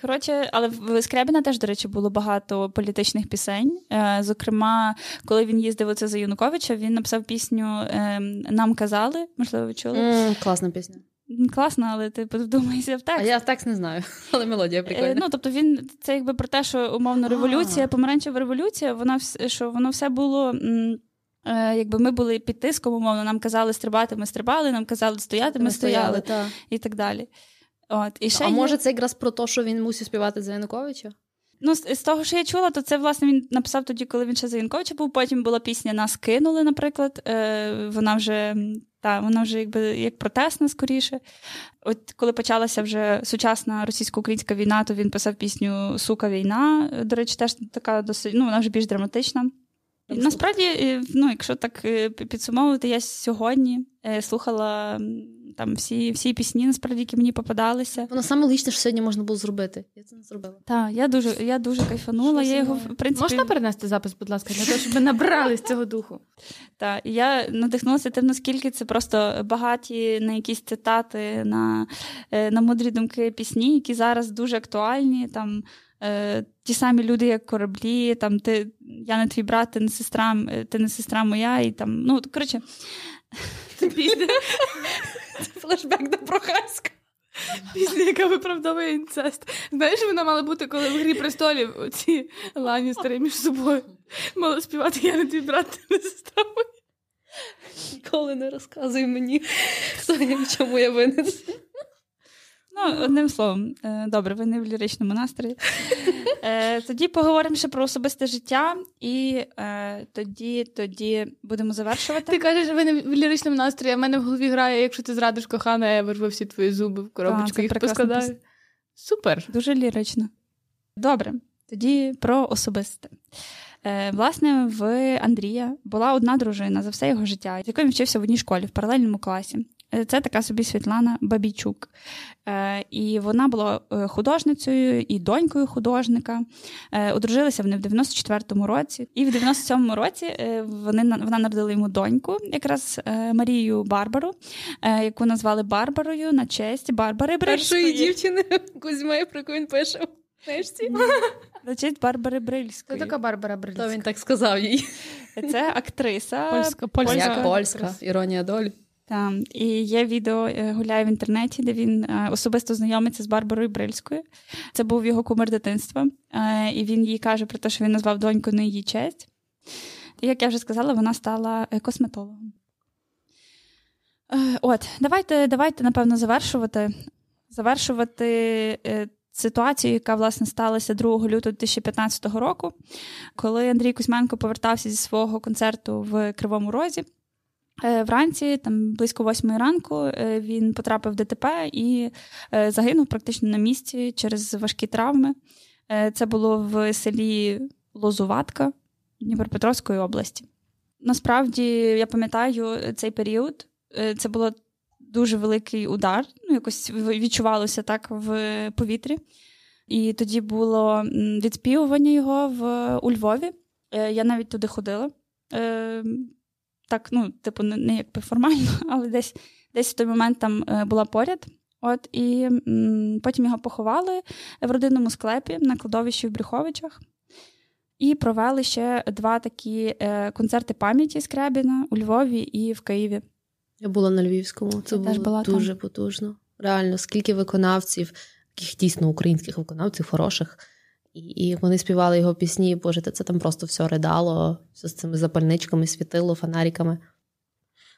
Коротше, але в Скрябіна теж, до речі, було багато політичних пісень. Е, Зокрема, коли він їздив оце за Януковича, він написав пісню е, Нам казали, можливо, ви чули. М, Класна пісня. Класно, але ти вдумайся в текст. А я текст не знаю, але мелодія Е, прикольна. Ну, тобто він це якби про те, що умовно революція, помаранчева революція, вона що воно все було. е, Якби ми були під тиском, умовно, нам казали стрибати, ми стрибали, нам казали стояти, ми стояли, та. і так далі. От, і ще А є- може це якраз про те, що він мусив співати за Януковича? Ну, з, з того, що я чула, то це власне він написав тоді, коли він ще за Янковича був. Потім була пісня Нас кинули, наприклад. Е, вона вже та, вона вже якби як протестна скоріше. От коли почалася вже сучасна російсько-українська війна, то він писав пісню Сука війна. До речі, теж така досить, ну вона вже більш драматична. Насправді, е, ну, якщо так е, підсумовувати, я сьогодні е, слухала там всі, всі пісні, насправді, які мені попадалися. Воно саме логічне, що сьогодні можна було зробити. Я це не зробила. Так, я дуже, я дуже кайфанула. Я його, в принципі, Можна перенести запис, будь ласка, для того, щоб ми набрали з цього духу. Так, і я надихнулася тим, наскільки це просто багаті на якісь цитати, на, е, на мудрі думки пісні, які зараз дуже актуальні. Там е, ті самі люди, як кораблі, там ти, я не твій брат, ти не сестра, ти не сестра моя, і там, ну, коротше, Пісня, Флешбек до Прохаська. пісня, яка виправдовує інцест. Знаєш, вона мала бути, коли в грі престолів ці ланістери між собою мали співати Я не твій брат, не сестра. Ніколи не розказуй мені, хто я в чому я винен. Ну, одним словом, е, добре, ви не в ліричному настрої. Е, тоді поговоримо ще про особисте життя, і е, тоді, тоді будемо завершувати. Ти кажеш, ви не в ліричному настрої, а в мене в голові грає, якщо ти зрадиш кохана, я вирву всі твої зуби в коробочку, їх поскладаю. пісня. Супер. Дуже лірично. Добре, тоді про особисте. Власне, в Андрія була одна дружина за все його життя, з якою він вчився в одній школі в паралельному класі. Е, Це така собі Світлана Бабійчук. Е, і вона була е, художницею і донькою художника. Одружилися вони в 94-му році. І в 97-му році вони, на- вона народила йому доньку, якраз Марію Барбару, яку назвали Барбарою на честь Барбари Першої дівчини Кузьми, про яку він пише. в книжці. На честь Барбари Брильської. Це така Барбара Брильська. То він так сказав їй. Це актриса. Польська, польська. Як польська, іронія долі. Там. І є відео е, гуляє в інтернеті, де він е, особисто знайомиться з Барбарою Брильською. Це був його кумир дитинства. Е, І він їй каже про те, що він назвав доньку на її честь. І, як я вже сказала, вона стала косметологом. От, давайте, давайте, напевно, завершувати. Завершувати ситуацію, яка власне сталася 2 лютого 2015 року, коли Андрій Кузьменко повертався зі свого концерту в Кривому Розі. Е, Вранці, там близько восьмої ранку, е, він потрапив в ДТП і е, загинув практично на місці через важкі травми. Це було в селі Лозуватка Дніпропетровської області. Насправді, я пам'ятаю цей період, це було дуже великий удар, ну якось відчувалося так в повітрі. І тоді було відспівування його в у Львові. Я навіть туди ходила. Так, ну, типу, не якби формально, але десь десь в той момент там була поряд. От і м, потім його поховали в родинному склепі на кладовищі в Брюховичах. І провели ще два такі е, концерти пам'яті Скрябіна у Львові і в Києві. Я була на Львівському. Це було була дуже там. потужно. Реально, скільки виконавців, таких дійсно українських виконавців, хороших. І вони співали його пісні. Боже, це там просто все ридало, все з цими запальничками, світило, фонариками.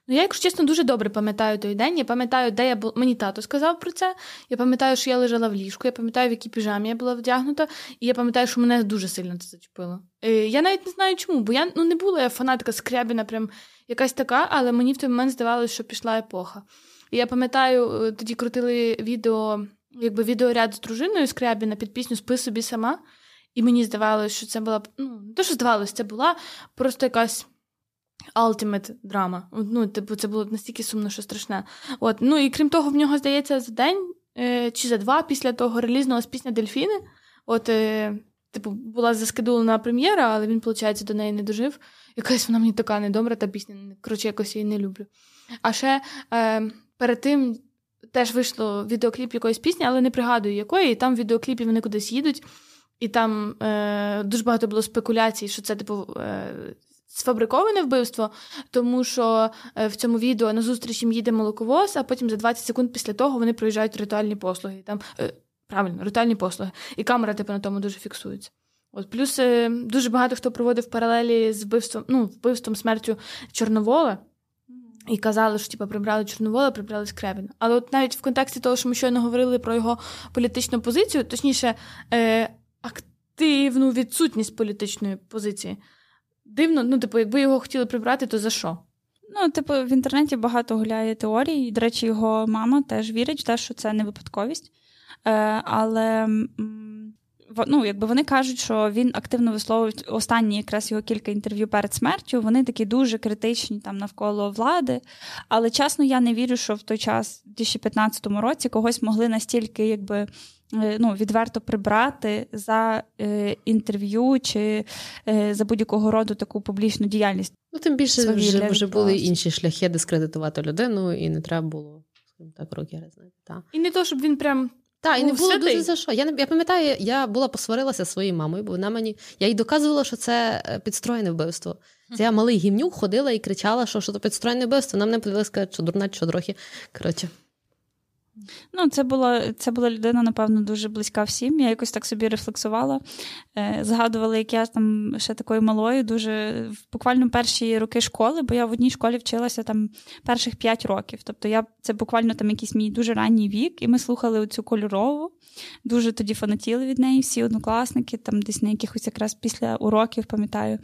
Ну, я, якщо чесно, дуже добре пам'ятаю той день. Я пам'ятаю, де я була. Мені тато сказав про це. Я пам'ятаю, що я лежала в ліжку, я пам'ятаю, в якій піжамі я була вдягнута, і я пам'ятаю, що мене дуже сильно це зачепило. Е, я навіть не знаю чому, бо я ну, не була я фанатка Скрябіна, прям якась така, але мені в той момент здавалося, що пішла епоха. І я пам'ятаю, е, тоді крутили відео, якби відеоряд з дружиною Скрябіна під пісню Спи собі сама. І мені здавалося, що це була ну, не що здавалося, це була просто якась ultimate драма. Ну, типу, це було настільки сумно, що страшне. От. Ну і крім того, в нього здається за день е, чи за два після того релізнулась пісня Дельфіни. От, е, типу, була заскедулена прем'єра, але він, виходить, до неї не дожив. Якась вона мені така недобра, та пісня. Коротше, якось її не люблю. А ще е, перед тим. Теж вийшло відеокліп якоїсь пісні, але не пригадую якої. І там в відеокліпі вони кудись їдуть, і там е, дуже багато було спекуляцій, що це типу е, сфабриковане вбивство, тому що е, в цьому відео на зустріч їм їде молоковоз, а потім за 20 секунд після того вони проїжджають ритуальні послуги. Там е, правильно, ритуальні послуги. І камера, типу, на тому дуже фіксується. От плюс е, дуже багато хто проводив паралелі з вбивством, ну, вбивством смертю Чорновола. І казали, що типу, прибрали Чорновола, прибрали Скребіна. Але от навіть в контексті того, що ми щойно говорили про його політичну позицію, точніше, е, активну відсутність політичної позиції, дивно, ну, типу, якби його хотіли прибрати, то за що? Ну, типу, в інтернеті багато гуляє теорій. І, до речі, його мама теж вірить в те, що це не випадковість. Е, Але ну, якби вони кажуть, що він активно висловлює останні якраз його кілька інтерв'ю перед смертю. Вони такі дуже критичні там навколо влади. Але чесно, я не вірю, що в той час, у 2015 році, когось могли настільки, якби. Е, ну, відверто прибрати за е, інтерв'ю чи е, за будь-якого роду таку публічну діяльність. Ну, тим більше вже вже були інші шляхи дискредитувати людину, і не треба було так роки знаєте. Та. І не то, щоб він прям. Так, і не було святий. дуже за що. Я я пам'ятаю, я була посварилася зі своєю мамою, бо вона мені. Я їй доказувала, що це підстроєне вбивство. Це я малий гімнюк ходила і кричала, що що це підстроєне вбивство. Нам не подивилися, що дурна, що трохи. Коротше. Ну, це була це була людина, напевно, дуже близька всім. Я якось так собі рефлексувала. Е, Згадувала, як я там ще такою малою, дуже буквально перші роки школи, бо я в одній школі вчилася там перших п'ять років. Тобто я це буквально там якийсь мій дуже ранній вік, і ми слухали оцю кольорову. Дуже тоді фанатіли від неї, всі однокласники, там десь на якихось якраз після уроків, пам'ятаю.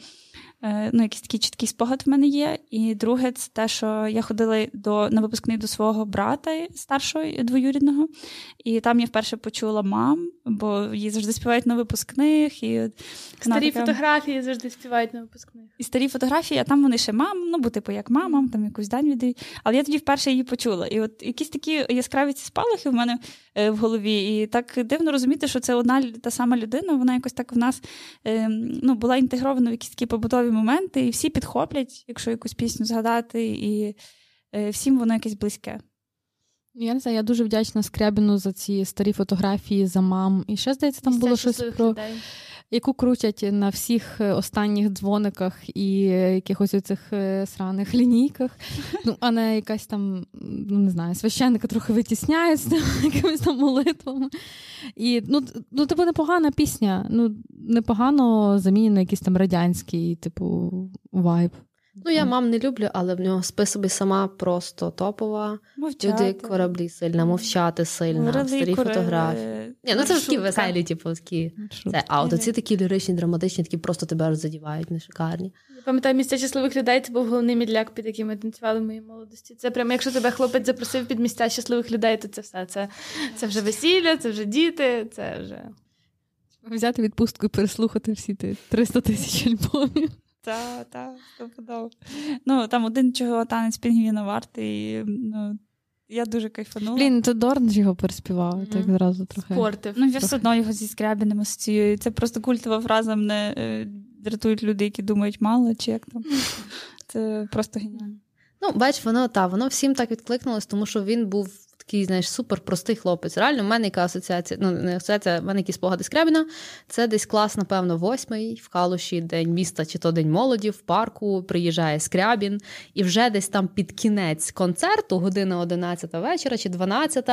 Е, ну, якийсь такий чіткий спогад в мене є. І друге, це те, що я ходила до на випускний до свого брата старшого двоюрідного, і там я вперше почула мам, бо її завжди співають на випускних. І Старі така... фотографії завжди співають на випускних. І старі фотографії, а там вони ще мам, ну бо типу як мамам, там якусь дань віддають. Але я тоді вперше її почула. І от якісь такі яскраві ці спалахи в мене е, в голові. І так дивно розуміти, що це одна та сама людина, вона якось так в нас е, ну, була інтегрована в якісь такі побутові моменти, і всі підхоплять, якщо якусь пісню згадати, і е, всім воно якесь близьке. Я не знаю, я дуже вдячна Скрябіну за ці старі фотографії за мам. І ще здається, там було щось про людей. Яку крутять на всіх е, останніх дзвониках і якихось оцих е, сраних лінійках. Ну, а не якась там, ну не знаю, священника трохи витісняють з якимись там молитвами. І ну, ну, типу, непогана пісня. Ну, непогано замінена якийсь там радянський, типу, вайб. Ну, я мам не люблю, але в нього спи собі сама просто топова. Мовчати. Люди кораблі сильна, мовчати сильна, Рели, старі кори... фотографії. Ні, ну Це ж такі веселі, типу, такі. Це ауто. Ці такі ліричні, драматичні, такі просто тебе розадівають, не шикарні. Я пам'ятаю, місця щасливих людей це був головний мідляк, під яким ми танцювали в моїй молодості. Це прямо, якщо тебе хлопець запросив під місця щасливих людей, то це все. Це це вже весілля, це вже діти, це вже. Взяти відпустку і переслухати всі ті 300 тисяч альбомів. Так, так, стопудово. Ну, там один чого танець пінгвіна вартий. Ну, я дуже кайфанула. Блін, то Дорн ж його переспівав, mm. так зразу трохи. Спортив. Ну, я все одно його зі скрябіним асоціюю. Це просто культова фраза. Мене е, дратують люди, які думають мало, чи як там. Це просто геніально. Ну, бач, воно та, воно всім так відкликнулось, тому що він був такий, знаєш, супер простий хлопець. Реально, в мене яка асоціація, ну не асоціація, в мене якісь спогади Скрябіна. Це десь клас, напевно, восьмий в Калуші, день міста чи то день молоді, в парку приїжджає Скрябін, і вже десь там під кінець концерту, година 11 вечора чи 12,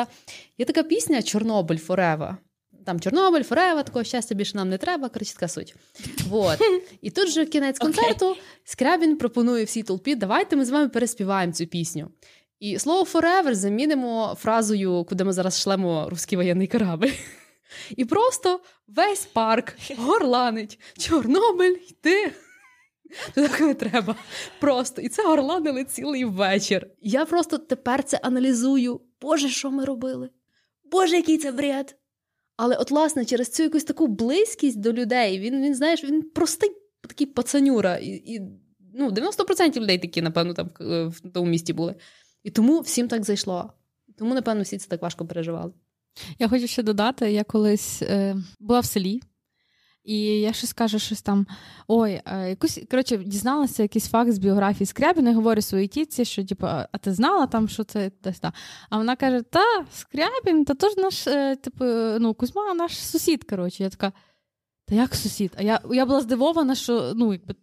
є така пісня Чорнобиль Форева. Там Чорнобиль, Форева, такого щастя більше нам не треба, така суть. Вот. І тут же кінець концерту okay. Скрябін пропонує всій толпі, давайте ми з вами переспіваємо цю пісню. І слово forever замінимо фразою, куди ми зараз шлемо русський воєнний корабль. І просто весь парк горланить. Чорнобиль, йти. Так не треба. Просто. І це горланили цілий вечір. Я просто тепер це аналізую. Боже, що ми робили? Боже, який це бред! Але, от, власне, через цю якусь таку близькість до людей, він, він знаєш, він простий такий пацанюра. І, і ну, 90% людей такі, напевно, там в тому місті були. І тому всім так зайшло. Тому, напевно, всі це так важко переживали. Я хочу ще додати: я колись е, була в селі, і я щось кажу, щось там. Ой, е, якусь коротше, дізналася якийсь факт з біографії Скрябіна, і говорю своїй тітці, що типу, а ти знала там, що це десь та. А вона каже: Та, Скрябін, та то ж наш, е, типу, ну, Кузьма, наш сусід. коротше. Я така, та як сусід? А я я була здивована, що ну, якби.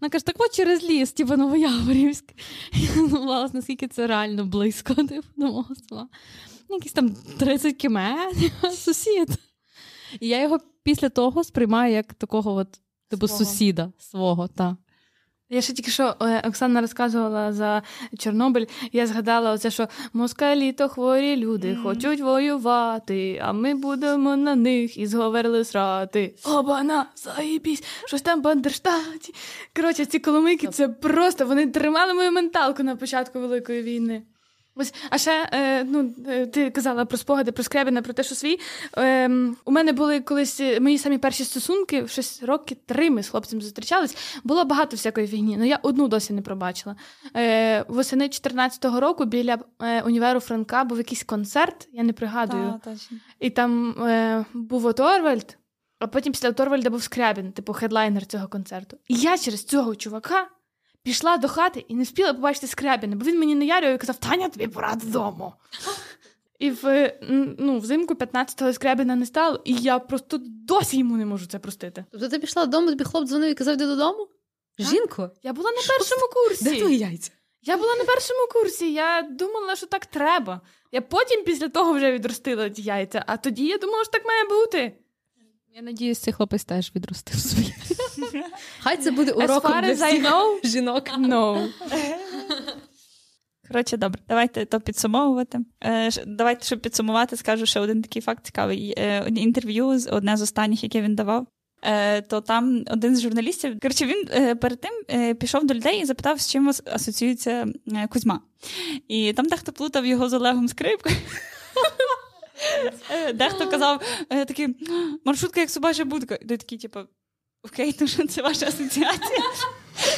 Вона каже, так от через ліс, типу Новояворівськ. Я думала, наскільки це реально близько типу, до мого села. Якісь там 30 кіме, сусід. І я його після того сприймаю як такого от, типу, свого. сусіда свого. та. Я ще тільки що е, Оксана розказувала за Чорнобиль. Я згадала оце, що москалі то хворі люди mm. хочуть воювати, а ми будемо на них і зговорили срати. Обана, заїбісь, щось там бандерштаті. Коротше, ці коломийки це просто вони тримали мою менталку на початку Великої війни. Ось, а ще е, ну, е, ти казала про спогади про Скрябіна, про те, що свій. Е, У мене були колись е, мої самі перші стосунки, щось роки три ми з хлопцем зустрічались. Було багато всякої війні, але я одну досі не пробачила. Е, Восени 14-го року біля е, універу Франка був якийсь концерт, я не пригадую. Та, І там е, був Оторвальд, а потім після Оторвальда був Скрябін, типу хедлайнер цього концерту. І я через цього чувака. Пішла до хати і не встигла побачити Скрябіна, бо він мені наярював і казав, Таня, тобі пора додому. І в ну, взимку 15-го Скрябіна не стало, і я просто досі йому не можу це простити. Тобто ти пішла додому, тобі хлоп дзвонив і казав, йди додому? Жінко? Я була на першому курсі. Де твої яйця? Я була на першому курсі, я думала, що так треба. Я потім після того вже відростила ті яйця, а тоді я думала, що так має бути. Я надіюсь, цей хлопець теж відростив свої. Хай це буде уроком для всіх жінок. No. Коротше, добре, давайте то підсумовувати. Е, давайте, щоб підсумувати, скажу ще один такий факт цікавий. Е, інтерв'ю одне з останніх, яке він давав. Е, то там один з журналістів, коротше, він перед тим пішов до людей і запитав, з чим асоціюється Кузьма. І там дехто плутав його з Олегом Скрипкою. Дехто казав такий маршрутка, як собача будка. І такий, типу, окей, то що це ваша асоціація?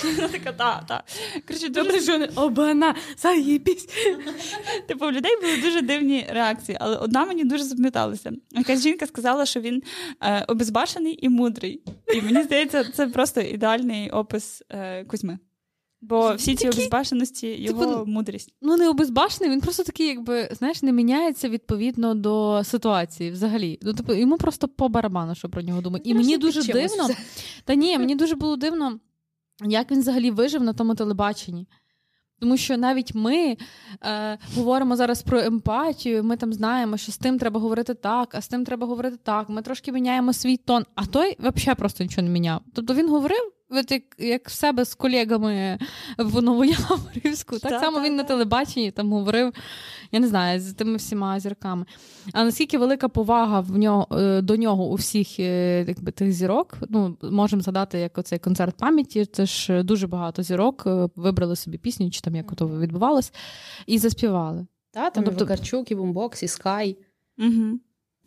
Вона така, та, та. Коротше, добре, що не обана, заїбісь. Типу, у людей були дуже дивні реакції, але одна мені дуже запам'яталася. Якась жінка сказала, що він е, обезбашений і мудрий. І мені здається, це просто ідеальний опис е, Кузьми. Бо всі ці обезбашеності, його типу, мудрість. Ну, не обезбашений, він просто такий, якби, знаєш, не міняється відповідно до ситуації взагалі. Ну, типу, Йому просто по барабану, що про нього думають. І мені дуже дивно. Та ні, мені дуже було дивно, як він взагалі вижив на тому телебаченні. Тому що навіть ми е, говоримо зараз про емпатію, ми там знаємо, що з тим треба говорити так, а з тим треба говорити так. Ми трошки міняємо свій тон, а той взагалі просто нічого не міняв. Тобто він говорив, от як як в себе з колегами в Новояворівську, так та, само він на телебаченні там говорив, я не знаю, з тими всіма зірками. А наскільки велика повага в нього е, до нього у всіх е, якби, тих зірок? Ну, можемо згадати, як оцей концерт пам'яті. Це ж дуже багато зірок е, вибрали собі пісню, чи там як ото відбувалось, і заспівали. Та, там ну, тобто... і Вакарчук, і Бумбокс, і Скай. Угу.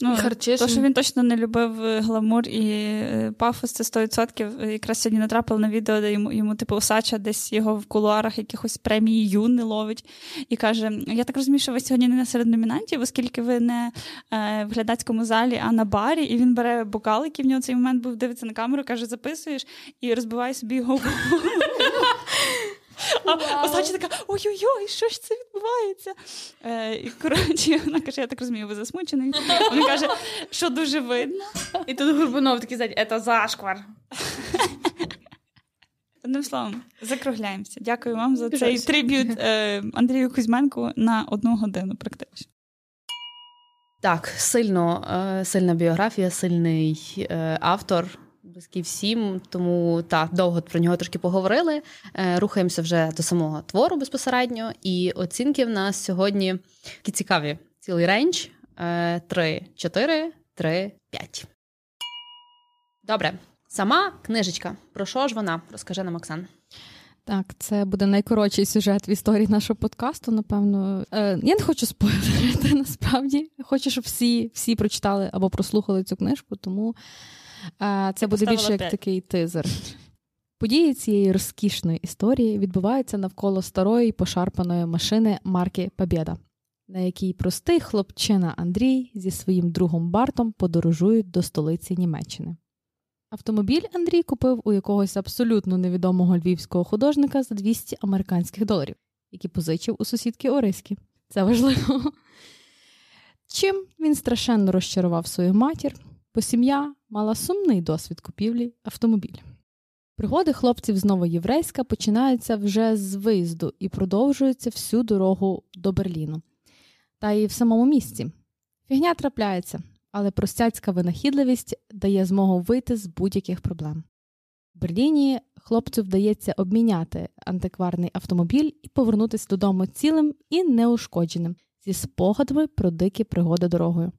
Ну. То, що він точно не любив е, гламур і е, пафос, це 100%. Якраз сьогодні натрапив на відео, де йому, йому типу, Осача десь його в кулуарах якихось премії юни ловить і каже: Я так розумію, що ви сьогодні не серед номінантів, оскільки ви не е, в глядацькому залі, а на барі. І він бере бокал, який в нього цей момент був, дивиться на камеру, каже, записуєш і розбиває собі його. А Осача така: ой-ой-ой, що ж це відбувається? Е, І коротше, вона каже: я так розумію, ви засмучений. Він каже, що дуже видно. І тут Горбунов такий ззаді, це зашквар. Одним словом, закругляємося. Дякую вам за цей триб'ют е, Андрію Кузьменку на одну годину, практично. Так, сильно, е, сильна біографія, сильний е, автор. Близький всім, тому так, довго про нього трошки поговорили. Е, Рухаємося вже до самого твору безпосередньо. І оцінки в нас сьогодні такі цікаві. Цілий range: 3, 4, 3, 5. Добре. Сама книжечка. Про що ж вона? Розкажи нам, Оксан. Так, це буде найкоротший сюжет в історії нашого подкасту. Напевно, Е, я не хочу спойлерити, насправді. Хочу, щоб всі, всі прочитали або прослухали цю книжку, тому це буде більше як такий тизер. Події цієї розкішної історії відбуваються навколо старої пошарпаної машини марки Побєда, на якій простий хлопчина Андрій зі своїм другом Бартом подорожують до столиці Німеччини. Автомобіль Андрій купив у якогось абсолютно невідомого львівського художника за 200 американських доларів, які позичив у сусідки Ориськи. Це важливо. Чим він страшенно розчарував свою матір, бо сім'я мала сумний досвід купівлі автомобіля. Пригоди хлопців з Новоєврейська починаються вже з виїзду і продовжуються всю дорогу до Берліну. Та й в самому місті. Фігня трапляється, але простяцька винахідливість дає змогу вийти з будь-яких проблем. В Берліні хлопцю вдається обміняти антикварний автомобіль і повернутися додому цілим і неушкодженим зі спогадами про дикі пригоди дорогою.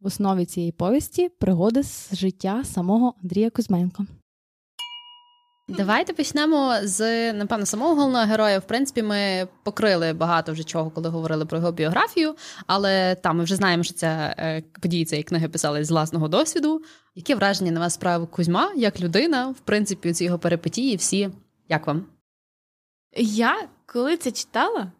В основі цієї повісті пригоди з життя самого Андрія Кузьменко. Давайте почнемо з напевно самого головного героя. В принципі, ми покрили багато вже чого, коли говорили про його біографію. Але там ми вже знаємо, що ця е, події цієї книги писали з власного досвіду. Яке враження на вас справив Кузьма як людина? В принципі, ці його перипетії всі. Як вам? Я, коли це читала,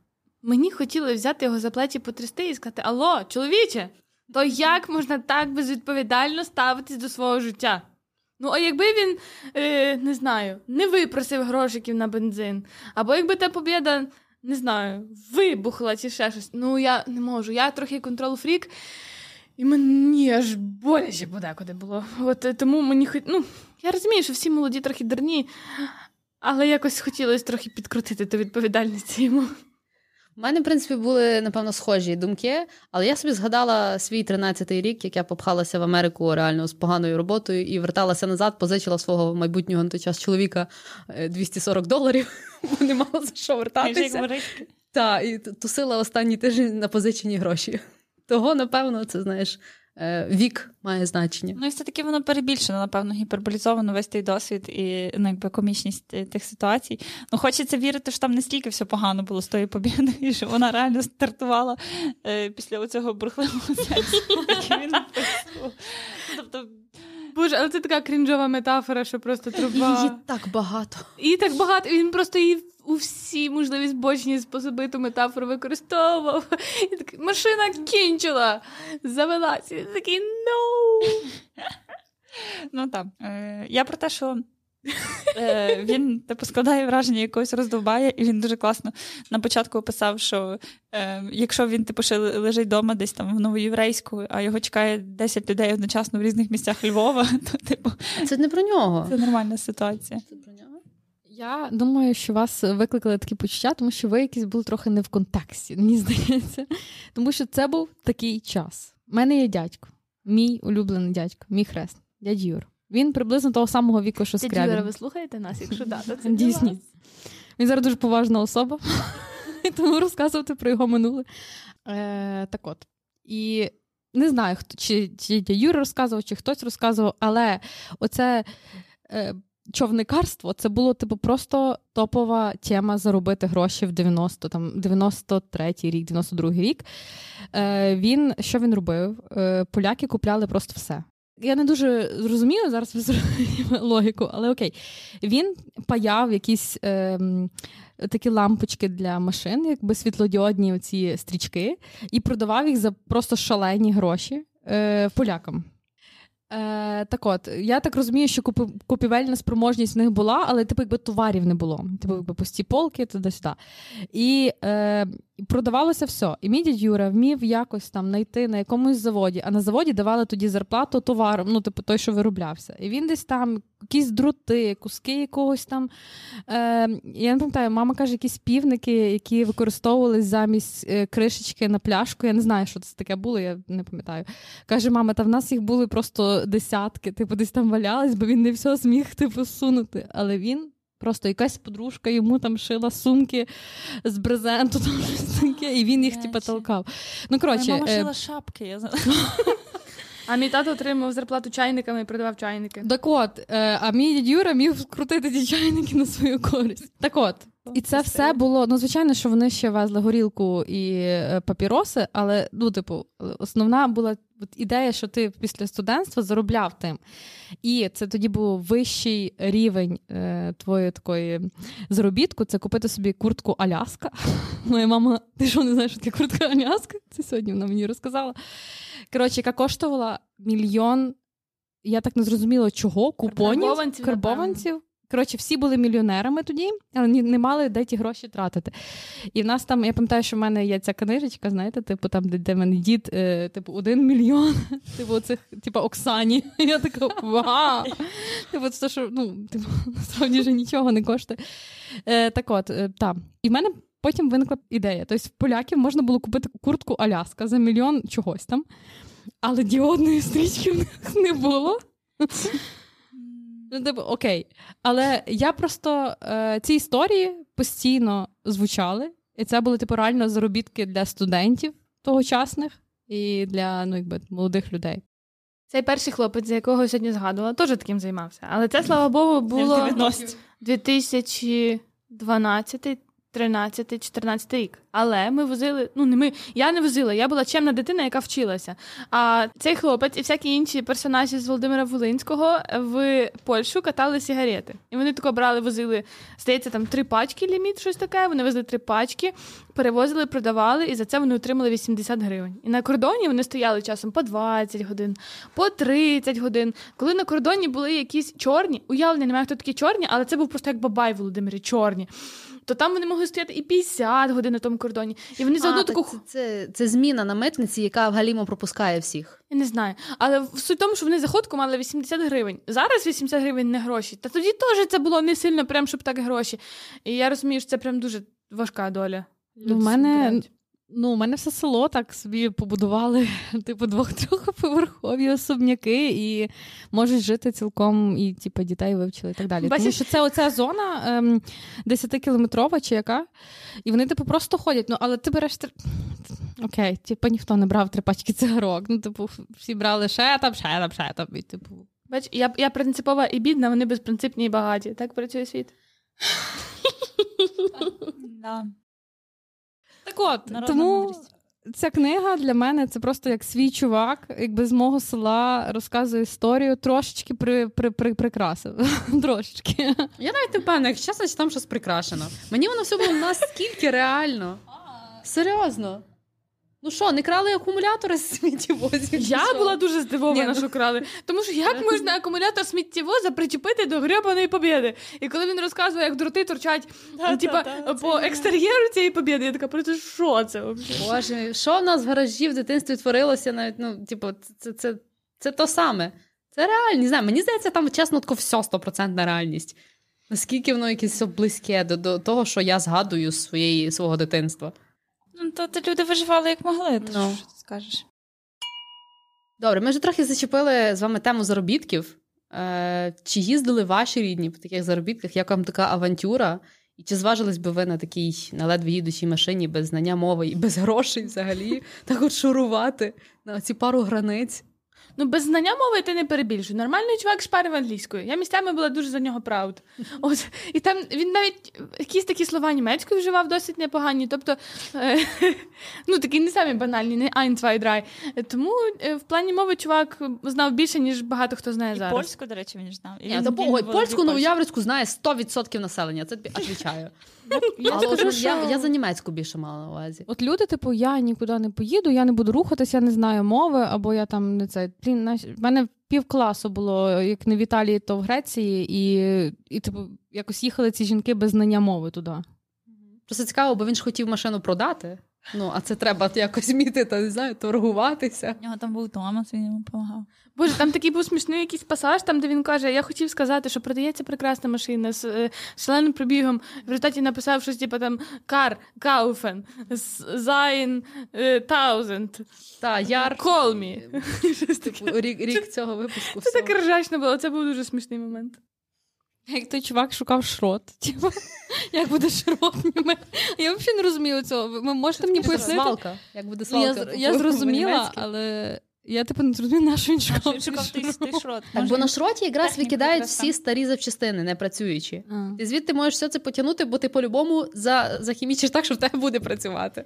мені хотілося взяти його за плечі потрясти і сказати: Алло, чоловіче, то як можна так безвідповідально ставитись до свого життя? Ну, а якби він, е, не знаю, не випросив грошиків на бензин, або якби та побіда, не знаю, вибухла чи ще щось. Ну, я не можу. Я трохи контрол-фрік, і мені аж боляче подекуди було. От е, тому мені хоч. Ну, я розумію, що всі молоді трохи дурні, але якось хотілося трохи підкрутити ту відповідальність йому. У мене, в принципі, були, напевно, схожі думки, але я собі згадала свій 13-й рік, як я попхалася в Америку реально з поганою роботою і верталася назад, позичила свого майбутнього на той час чоловіка е, 240 доларів, бо не мала за що вертатися. Так, і тусила останній тиждень на позичені гроші. Того, напевно, це знаєш, е, вік має значення. Ну і все-таки воно перебільшено, напевно, гіперболізовано весь той досвід і ну, якби комічність е, тих ситуацій. Ну, хочеться вірити, що там не стільки все погано було з тою побіди, що вона реально стартувала е, після оцього бурхливого сенсу, який він. Тобто, Боже, але це така крінжова метафора, що просто Її так багато. Її так багато. І він просто її у всі можливі збочні способи ту метафору використовував. І так, машина кінчила, завелася. Він такий no! ну так. Е, я про те, що. Е, він типу складає враження якогось роздовбає, і він дуже класно на початку описав, що е, якщо він типу ще лежить вдома десь там в Новоєврейську, а його чекає 10 людей одночасно в різних місцях Львова, то типу Це не про нього. це нормальна ситуація. Це про нього. Я думаю, що вас викликали такі почуття, тому що ви якісь були трохи не в контексті, мені здається. Тому що це був такий час. У мене є дядько, мій улюблений дядько, мій хрест, дядь Юр. Він приблизно того самого віку, що Дядь Юра, ви слухаєте нас? Якщо да, то це Дійсно. Він зараз дуже поважна особа, тому розказувати про його минуле. Е, так от. І не знаю, хто, чи, чи Юра розказував, чи хтось розказував, але оце е, човникарство це було типу просто топова тема заробити гроші в 90 там 93-й рік, 92-й рік. Е, Він що він робив? Е, Поляки купляли просто все. Я не дуже зрозуміла зараз логіку, але окей. Він паяв якісь е, такі лампочки для машин, якби світлодіодні оці стрічки, і продавав їх за просто шалені гроші е, полякам. Е, Так от, я так розумію, що купівельна спроможність в них була, але типу, якби товарів не було. Типу, якби пусті полки, туди-сюди. І е, продавалося все. І мій дядь Юра вмів якось там знайти на якомусь заводі, а на заводі давали тоді зарплату товаром, ну, типу, той, що вироблявся. І він десь там якісь дроти, куски якогось там. Е, Я не пам'ятаю, мама каже, якісь півники, які використовувались замість е, кришечки на пляшку. Я не знаю, що це таке було, я не пам'ятаю. Каже, мама, та в нас їх були просто десятки, типу, десь там валялись, бо він не все зміг типу, сунути. Але він. Просто якась подружка йому там шила сумки з брезенту, там таке, і він їх типу, толкав. Ну, коротше, Мама шила шапки. я А мій тато отримав зарплату чайниками і продавав чайники. Так от, е, а мій дядь Юра міг крутити ті чайники на свою користь. Так от. І це все було. Ну, звичайно, що вони ще везли горілку і е, папіроси, але ну, типу, основна була от ідея, що ти після студентства заробляв тим. І це тоді був вищий рівень е, твоєї такої заробітку. Це купити собі куртку Аляска. Моя мама, ти що не знаєш, що таке куртка Аляска? Це сьогодні вона мені розказала. Коротше, яка коштувала мільйон. Я так не зрозуміла, чого купонів карбованців. карбованців. Коротше, всі були мільйонерами тоді, але не мали де ті гроші тратити. І в нас там, я пам'ятаю, що в мене є ця книжечка, знаєте, типу, там, де, де мене дід, е, типу, один мільйон, типу, цих, типу, Оксані. Я така, вау! Типу, це що, ну, типу, насправді вже нічого не коштує. Е, Так от, е, там. І в мене потім виникла ідея. Тобто, в поляків можна було купити куртку Аляска за мільйон чогось там, але діодної стрічки в них не було. Ну, типу, окей. Але я просто е, ці історії постійно звучали, і це були типу реально заробітки для студентів тогочасних і для ну, якби, молодих людей. Цей перший хлопець, за якого я сьогодні згадувала, теж таким займався. Але це, слава Богу, було 2012 13-14 рік. Але ми возили, ну не ми, я не возила, я була чемна дитина, яка вчилася. А цей хлопець і всякі інші персонажі з Володимира Волинського в Польщу катали сигарети. І вони тако брали, возили, здається, там три пачки ліміт, щось таке. Вони везли три пачки, перевозили, продавали, і за це вони отримали 80 гривень. І на кордоні вони стояли часом по 20 годин, по 30 годин. Коли на кордоні були якісь чорні, уявлення немає, хто такі чорні, але це був просто як бабай Володимирі, чорні то там вони могли стояти і 50 годин на тому кордоні. І вони за одну таку. Це, це це, зміна на митниці, яка в Галімо пропускає всіх. Я не знаю. Але в суть тому, що вони заходку мали 80 гривень. Зараз 80 гривень не гроші. Та тоді теж це було не сильно, прям щоб так гроші. І я розумію, що це прям дуже важка доля. У мене Ну, у мене все село так собі побудували, типу, двох-трьохповерхові особняки, і можуть жити цілком, і типу, дітей вивчили і так далі. Бачиш? Тому що це оця зона ем, 10-кілометрова чи яка, і вони, типу, просто ходять. Ну, але ти береш окей, типу, ніхто не брав три пачки цигарок. Ну, типу, всі брали ще там, ще там, ще там. І, типу... Бач, я я принципова і бідна, вони безпринципні і багаті. Так працює світ. Да. Так от, Народна тому мудрість. ця книга для мене це просто як свій чувак, якби з мого села розказує історію, трошечки при, при, при, прикрасив. Трошечки. Я навіть не певна, якщо чесно, чи там щось прикрашено. Мені воно все було наскільки реально. Серйозно. Ну що, не крали акумулятори з сміттєвозів? Я що? була дуже здивована, що крали. Тому що як можна акумулятор сміттєвоза причепити до гребаної побєди? І коли він розказує, як дроти торчать да, ну, типа, да, по екстер'єру цієї побєди, я така, про це що це? Боже, що в нас в гаражі в дитинстві творилося, навіть, ну, типу, це, це, це то саме. Це реально, не знаю, мені здається, там чесно тако все стопроцентна реальність. Наскільки воно якесь близьке до, до того, що я згадую своєї, свого дитинства. Ну, то, ти люди виживали як могли, то no. що ти скажеш. Добре, ми вже трохи зачепили з вами тему заробітків. Е, Чи їздили ваші рідні по таких заробітках? Як вам така авантюра? І чи зважились би ви на такій на ледве їдучій машині без знання мови і без грошей взагалі так от шурувати на ці пару границь? Ну, без знання мови ти не перебільшуй. Нормальний чувак шпарив англійською. Я місцями була дуже за нього прауд. От і там він навіть якісь такі слова німецькою вживав досить непогані. Тобто, е, ну такі не самі банальні, не ein, zwei, drei. Тому е, в плані мови чувак знав більше, ніж багато хто знає І зараз. польську, до речі, він знав. І Ні, він- по- володів польську польською. новояврську знає 100% населення. Це тобі відповідаю. Я Але скажу, от що... я, я за німецьку більше мала на увазі. От люди, типу, я нікуди не поїду, я не буду рухатися, я не знаю мови, або я там не це. Блін, наш... мене пів класу було, як не в Італії, то в Греції, і, і типу, якось їхали ці жінки без знання мови туди. Просто цікаво, бо він ж хотів машину продати. Ну, а це треба якось вміти, та не знаю, торгуватися. У нього там був Томас, він йому допомагав. Боже, там такий був смішний якийсь пасаж, там, де він каже: Я хотів сказати, що продається прекрасна машина з е, шаленим пробігом. В результаті написав щось, типу там car, kaufen, sein, е, tausend, Та, Jahr, call me. Типу, рік, цього випуску. Це так ржачно було, це був дуже смішний момент. Як той чувак шукав шрот. Типу, як буде шрот? Я взагалі не розумію цього. Ви можете мені Це пояснити? свалка. Як буде Ну, я, я зрозуміла, але я типу не зрозуміла, на що він шукав. Він шукав той шрот. Так, бо на шроті якраз викидають всі старі запчастини, не працюючи. А. Ти звідти можеш все це потягнути, бо ти по-любому за, захімічиш так, що в тебе буде працювати.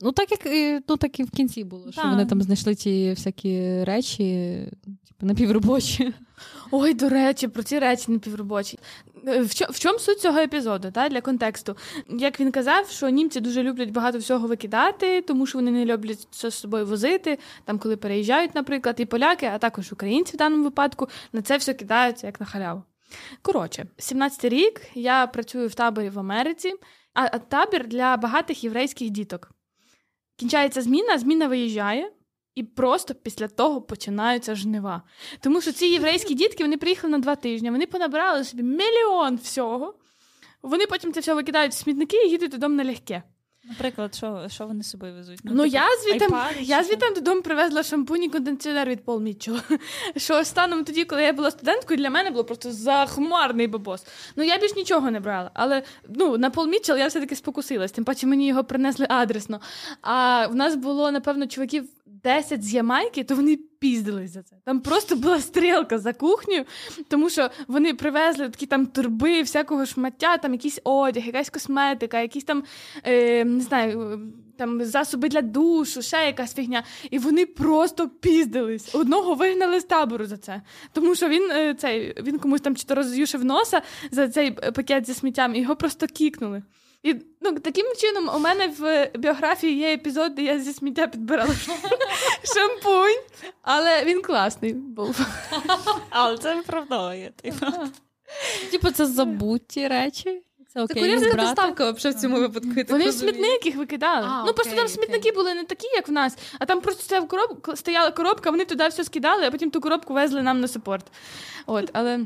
Ну, так як і- ну, так і в кінці було, що вони там знайшли ті всякі речі, типу, напівробочі. Ой, до речі, про ці речі напівробочі. Е, В, чо- в чому суть цього епізоду, та, для контексту? Як він казав, що німці дуже люблять багато всього викидати, тому що вони не люблять це з собою возити, там, коли переїжджають, наприклад, і поляки, а також українці в даному випадку, на це все кидаються як на халяву. Коротше, 17-й рік я працюю в таборі в Америці, а, а табір для багатих єврейських діток. Кінчається зміна, зміна виїжджає, і просто після того починаються жнива. Тому що ці єврейські дітки вони приїхали на два тижні, вони понабирали собі мільйон всього. Вони потім це все викидають в смітники і їдуть додому налегке. Наприклад, що, що вони з собою везуть? Ну, типу, я звідти айпади я що? додому привезла шампунь і кондиціонер від Пол Мітчелла. Що станом тоді, коли я була студенткою, для мене було просто захмарний бабос. Ну я більш нічого не брала. Але ну на Пол Мітчелл я все-таки спокусилась. Тим паче мені його принесли адресно. А в нас було, напевно, чуваків 10 з Ямайки, то вони піздились за це. Там просто була стрілка за кухнею, тому що вони привезли такі там турби, всякого шмаття, там якийсь одяг, якась косметика, якісь там е, не знаю, там засоби для душу, ще якась фігня. І вони просто піздились. Одного вигнали з табору за це. Тому що він е, цей він комусь там чи то роз'юшив носа за цей е, пакет зі сміттям, і його просто кікнули. І ну, таким чином, у мене в біографії є епізод, де я зі сміття підбирала шампунь, але він класний був. Але це виправдовує. Типу. Типу, це забуті речі. Це кур'єрська доставка в цьому випадку. Вони в смітник їх викидали. А, ну просто там смітники були не такі, як в нас, а там просто стояла коробка, вони туди все скидали, а потім ту коробку везли нам на супорт. От, але.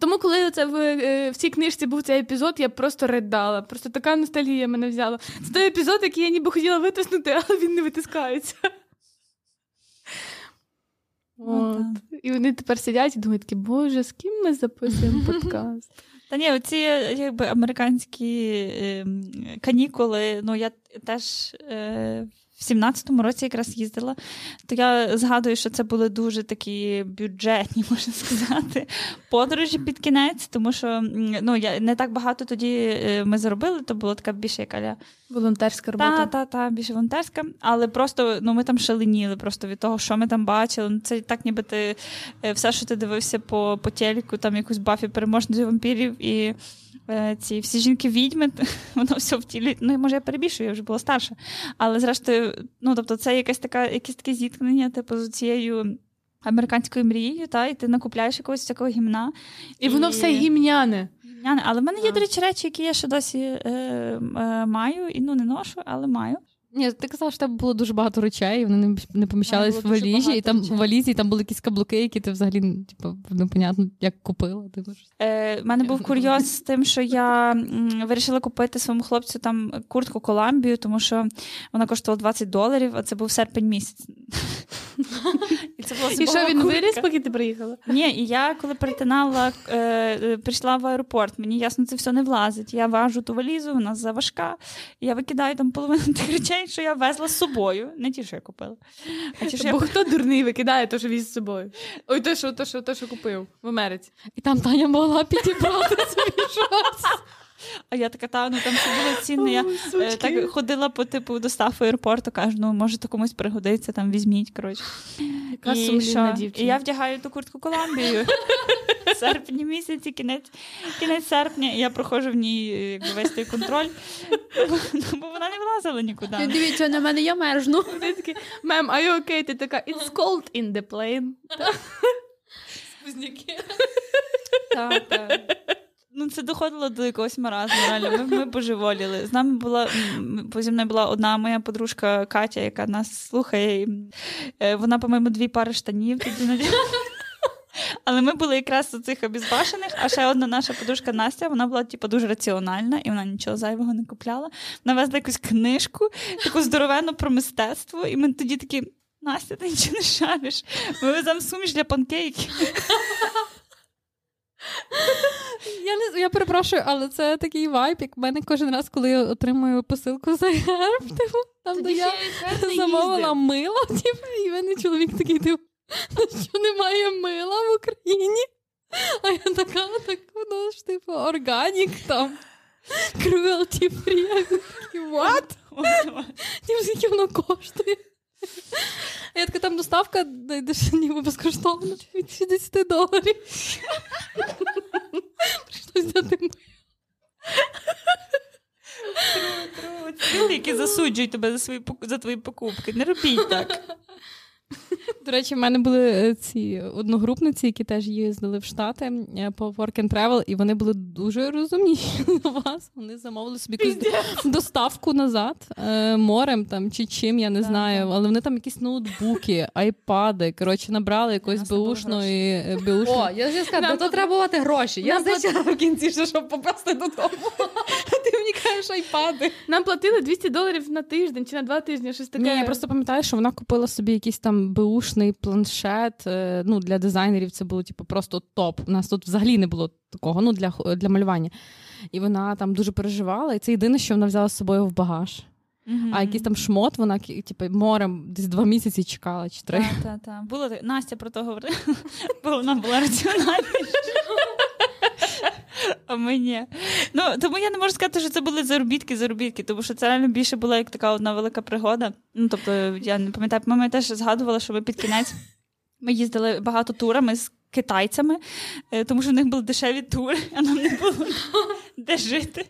Тому, коли це в, е, в цій книжці був цей епізод, я просто ридала. Просто така ностальгія мене взяла. Це той епізод, який я ніби хотіла витиснути, але він не витискається. От. І вони тепер сидять і думають, такі, боже, з ким ми записуємо подкаст? Та ні, оці якби американські е, канікули, ну я теж е, 17-му році якраз їздила, то я згадую, що це були дуже такі бюджетні, можна сказати, подорожі під кінець, тому що ну, я не так багато тоді е, ми заробили, то було така більше яка Волонтерська та, робота. та, та, більше волонтерська, але просто ну, ми там шаленіли просто від того, що ми там бачили. Ну, Це так, ніби ти е, все, що ти дивився по, по телеку, там якусь бафі переможницю вампірів і ці всі жінки відьми, воно все в тілі. Ну, може, я перебільшую, я вже була старша. Але зрештою, ну тобто, це якесь така, якесь таке зіткнення, типу, з цією. Американською мрією, та, і ти накупляєш якогось такого гімна. І воно все гімняне. Гімняне. Але в мене є, до речі, речі, які я ще досі е, е, маю, і ну не ношу, але маю. Ні, ти казала, що тебе було дуже багато речей, і вони не, не поміщались в валізі, і там речей. в валізі і там були якісь каблуки, які ти взагалі типу, непонятно, як купила. Типу. Е, в мене був курйоз з тим, що я м, вирішила купити своєму хлопцю там куртку Коламбію, тому що вона коштувала 20 доларів, а це був серпень місяць. І це була І що він куртка. виліз, поки ти приїхала? Ні, і я коли перетинала, е, е, прийшла в аеропорт, мені ясно, це все не влазить. Я важу ту валізу, вона заважка. І я викидаю там половину тих речей, що я везла з собою. Не ті, що я купила. А ті, що я Бо хто дурний викидає те, що віз з собою? Ой, те, що, те, що, те, що купив в Америці. І там Таня могла підібрати собі щось. А я така, та ну там все було цінне. Я е, так ходила по типу достав аеропорту, кажу, ну може то комусь пригодиться, там візьміть. коротше. Яка і, що? дівчина. і я вдягаю ту куртку Коламбію. В серпні місяці, кінець, кінець серпня, і я проходжу в ній е, якби, весь той контроль, бо, бо вона не влазила нікуди. Дивіться, на мене я мерзну. Ти такий, мем, are you okay? Ти така, it's cold in the plane. Так, так. Ну, це доходило до якогось маразму, реально. Ми, ми божеволіли. З нами була м, зі мною була одна моя подружка Катя, яка нас слухає. І, е, вона, по-моєму, дві пари штанів тоді. Але ми були якраз у цих обізбашених, а ще одна наша подружка Настя, вона була типу, дуже раціональна, і вона нічого зайвого не купляла. Вона якусь книжку, таку здоровену про мистецтво, і ми тоді такі. Настя, ти нічого не шариш. Ми веземо суміш для панкейків. Я не я перепрошую, але це такий вайб, як в мене кожен раз, коли я отримую посилку за герб, типу, там де я замовила мило, типу, і мене чоловік такий, типу, «Ну що немає мила в Україні. А я така, так воно ж, типу, органік там. Cruelty free. Такий, what? Типу, скільки воно коштує? Я така, там доставка знайдеш ніби безкоштовно, від 60 доларів. Прийшлося взяти мило. Це люди, які засуджують тебе за свої за твої покупки. Не робіть так. До речі, в мене були е, ці одногрупниці, які теж їздили в Штати е, по work and travel, і вони були дуже розумніші за вас. Вони замовили собі якусь доставку назад е, морем там чи чим, я не Так, знаю. так. Але вони там якісь ноутбуки, айпади. Коротше, набрали якоїсь беушної е, О, я ж сказала, Нам то треба бувати гроші. Я знайшла в кінці, що щоб попасти додому. А ти мені кажеш айпади. Нам платили 200 доларів на тиждень чи на два тижні, щось таке. Ні, я просто пам'ятаю, що вона купила собі якийсь там беушний планшет. е, Ну, для дизайнерів це було типу, просто топ. У нас тут взагалі не було такого, ну для, для малювання. І вона там дуже переживала, і це єдине, що вона взяла з собою в багаж. А якийсь там шмот, вона типу, морем десь два місяці чекала чи три. Так, так, так. Було. Настя про то говорила, бо вона була раціональніша. А ми ні. Ну, тому я не можу сказати, що це були заробітки, заробітки, тому що це реально більше була як така одна велика пригода. Ну, тобто, я не пам'ятаю, мама теж згадувала, що ми під кінець ми їздили багато турами з китайцями, е, тому що в них були дешеві тури, а нам не було де жити.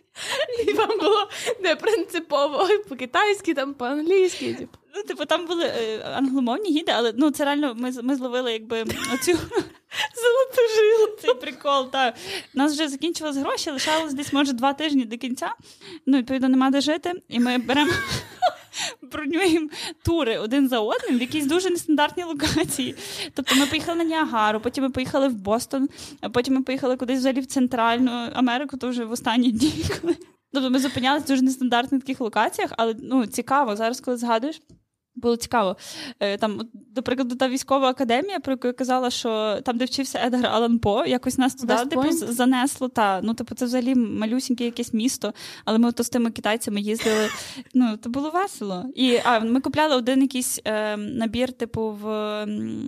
І вам було не принципово по-китайськи, там по-англійськи. Типу. Ну, типу, там були е, англомовні гіди, але ну це реально ми, ми зловили якби оцю золоту жилу. Цей прикол. Так. У нас вже закінчились гроші, лишалось десь, може, два тижні до кінця. Ну, відповідно, нема де жити. І ми беремо. Бронюємо тури один за одним в якісь дуже нестандартні локації. Тобто ми поїхали на Ніагару, потім ми поїхали в Бостон, а потім ми поїхали кудись взагалі в Центральну Америку, то вже в останні дні. Коли... Тобто ми зупинялися в дуже нестандартних таких локаціях, але ну, цікаво, зараз, коли згадуєш. Було цікаво. Е, Там, до прикладу, та військова академія, про яку я казала, що там, де вчився Едгар Алан По, якось нас туди типу, занесло. Та. Ну, типу, це взагалі малюсіньке якесь місто, але ми то з тими китайцями їздили. Ну, то було весело. І а, ми купляли один якийсь е, набір, типу, в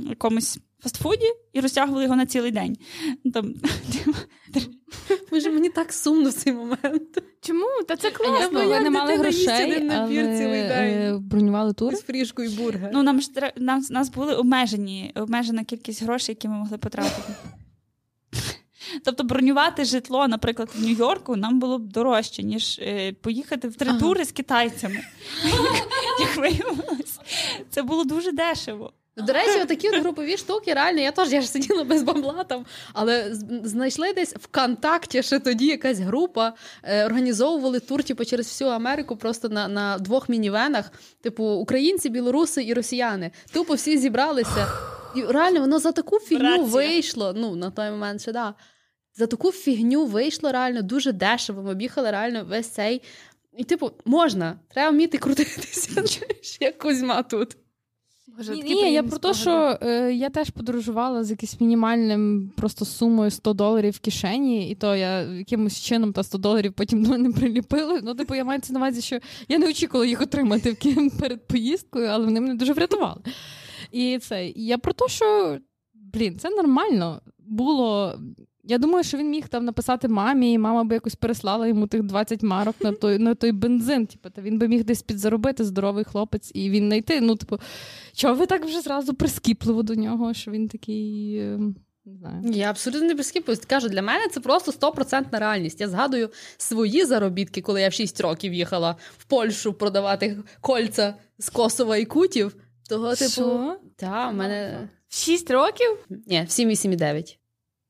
якомусь фастфуді і розтягували його на цілий день. Ну, Там, Боже, мені так сумно в цей момент. Чому? Та це класно. як ви не мали грошей, набір але цілий день? е, бронювали тур. З фрішкою і бургер. ну, нам ж тре- нам, нас були обмежені, обмежена кількість грошей, які ми могли потратити. Тобто бронювати житло, наприклад, в Нью-Йорку нам було б дорожче, ніж е, поїхати в три Ага. тури з китайцями. Як виявилось, це було дуже дешево. До речі, такі от групові штуки, реально, я теж я ж сиділа без бабла там, але знайшли десь ВКонтакті ще тоді якась група, е, організовували тур типу, через всю Америку просто на, на двох мінівенах, типу українці, білоруси і росіяни. Тупо всі зібралися. І реально воно за таку фігню вийшло. Ну, на той момент ще да. За таку фігню вийшло реально дуже дешево. Ми об'їхали реально весь цей. І, типу, можна, треба вміти крутитися, як Кузьма тут. Боже, Ні, ні, я про те, що е, я теж подорожувала з якимось мінімальним просто сумою 100 доларів в кишені, і то я якимось чином та 100 доларів потім до мене приліпили. Ну, типу, я маю це на увазі, що я не очікувала їх отримати в Київ перед поїздкою, але вони мене дуже врятували. І це я про те, що блін, це нормально було. Я думаю, що він міг там написати мамі, і мама би якось переслала йому тих 20 марок на той на той бензин. Типу, та він би міг десь підзаробити здоровий хлопець, і він знайти. Ну, типу, чого ви так вже зразу прискіпливо до нього, що він такий. е, Не знаю. Я абсолютно не прискіпуюсь. Кажу, для мене це просто стопроцентна реальність. Я згадую свої заробітки, коли я в 6 років їхала в Польщу продавати кольця з Косова і Кутів. Того, типу, Що? та, в мене В 6 років? ні, в 7, 8 і 9.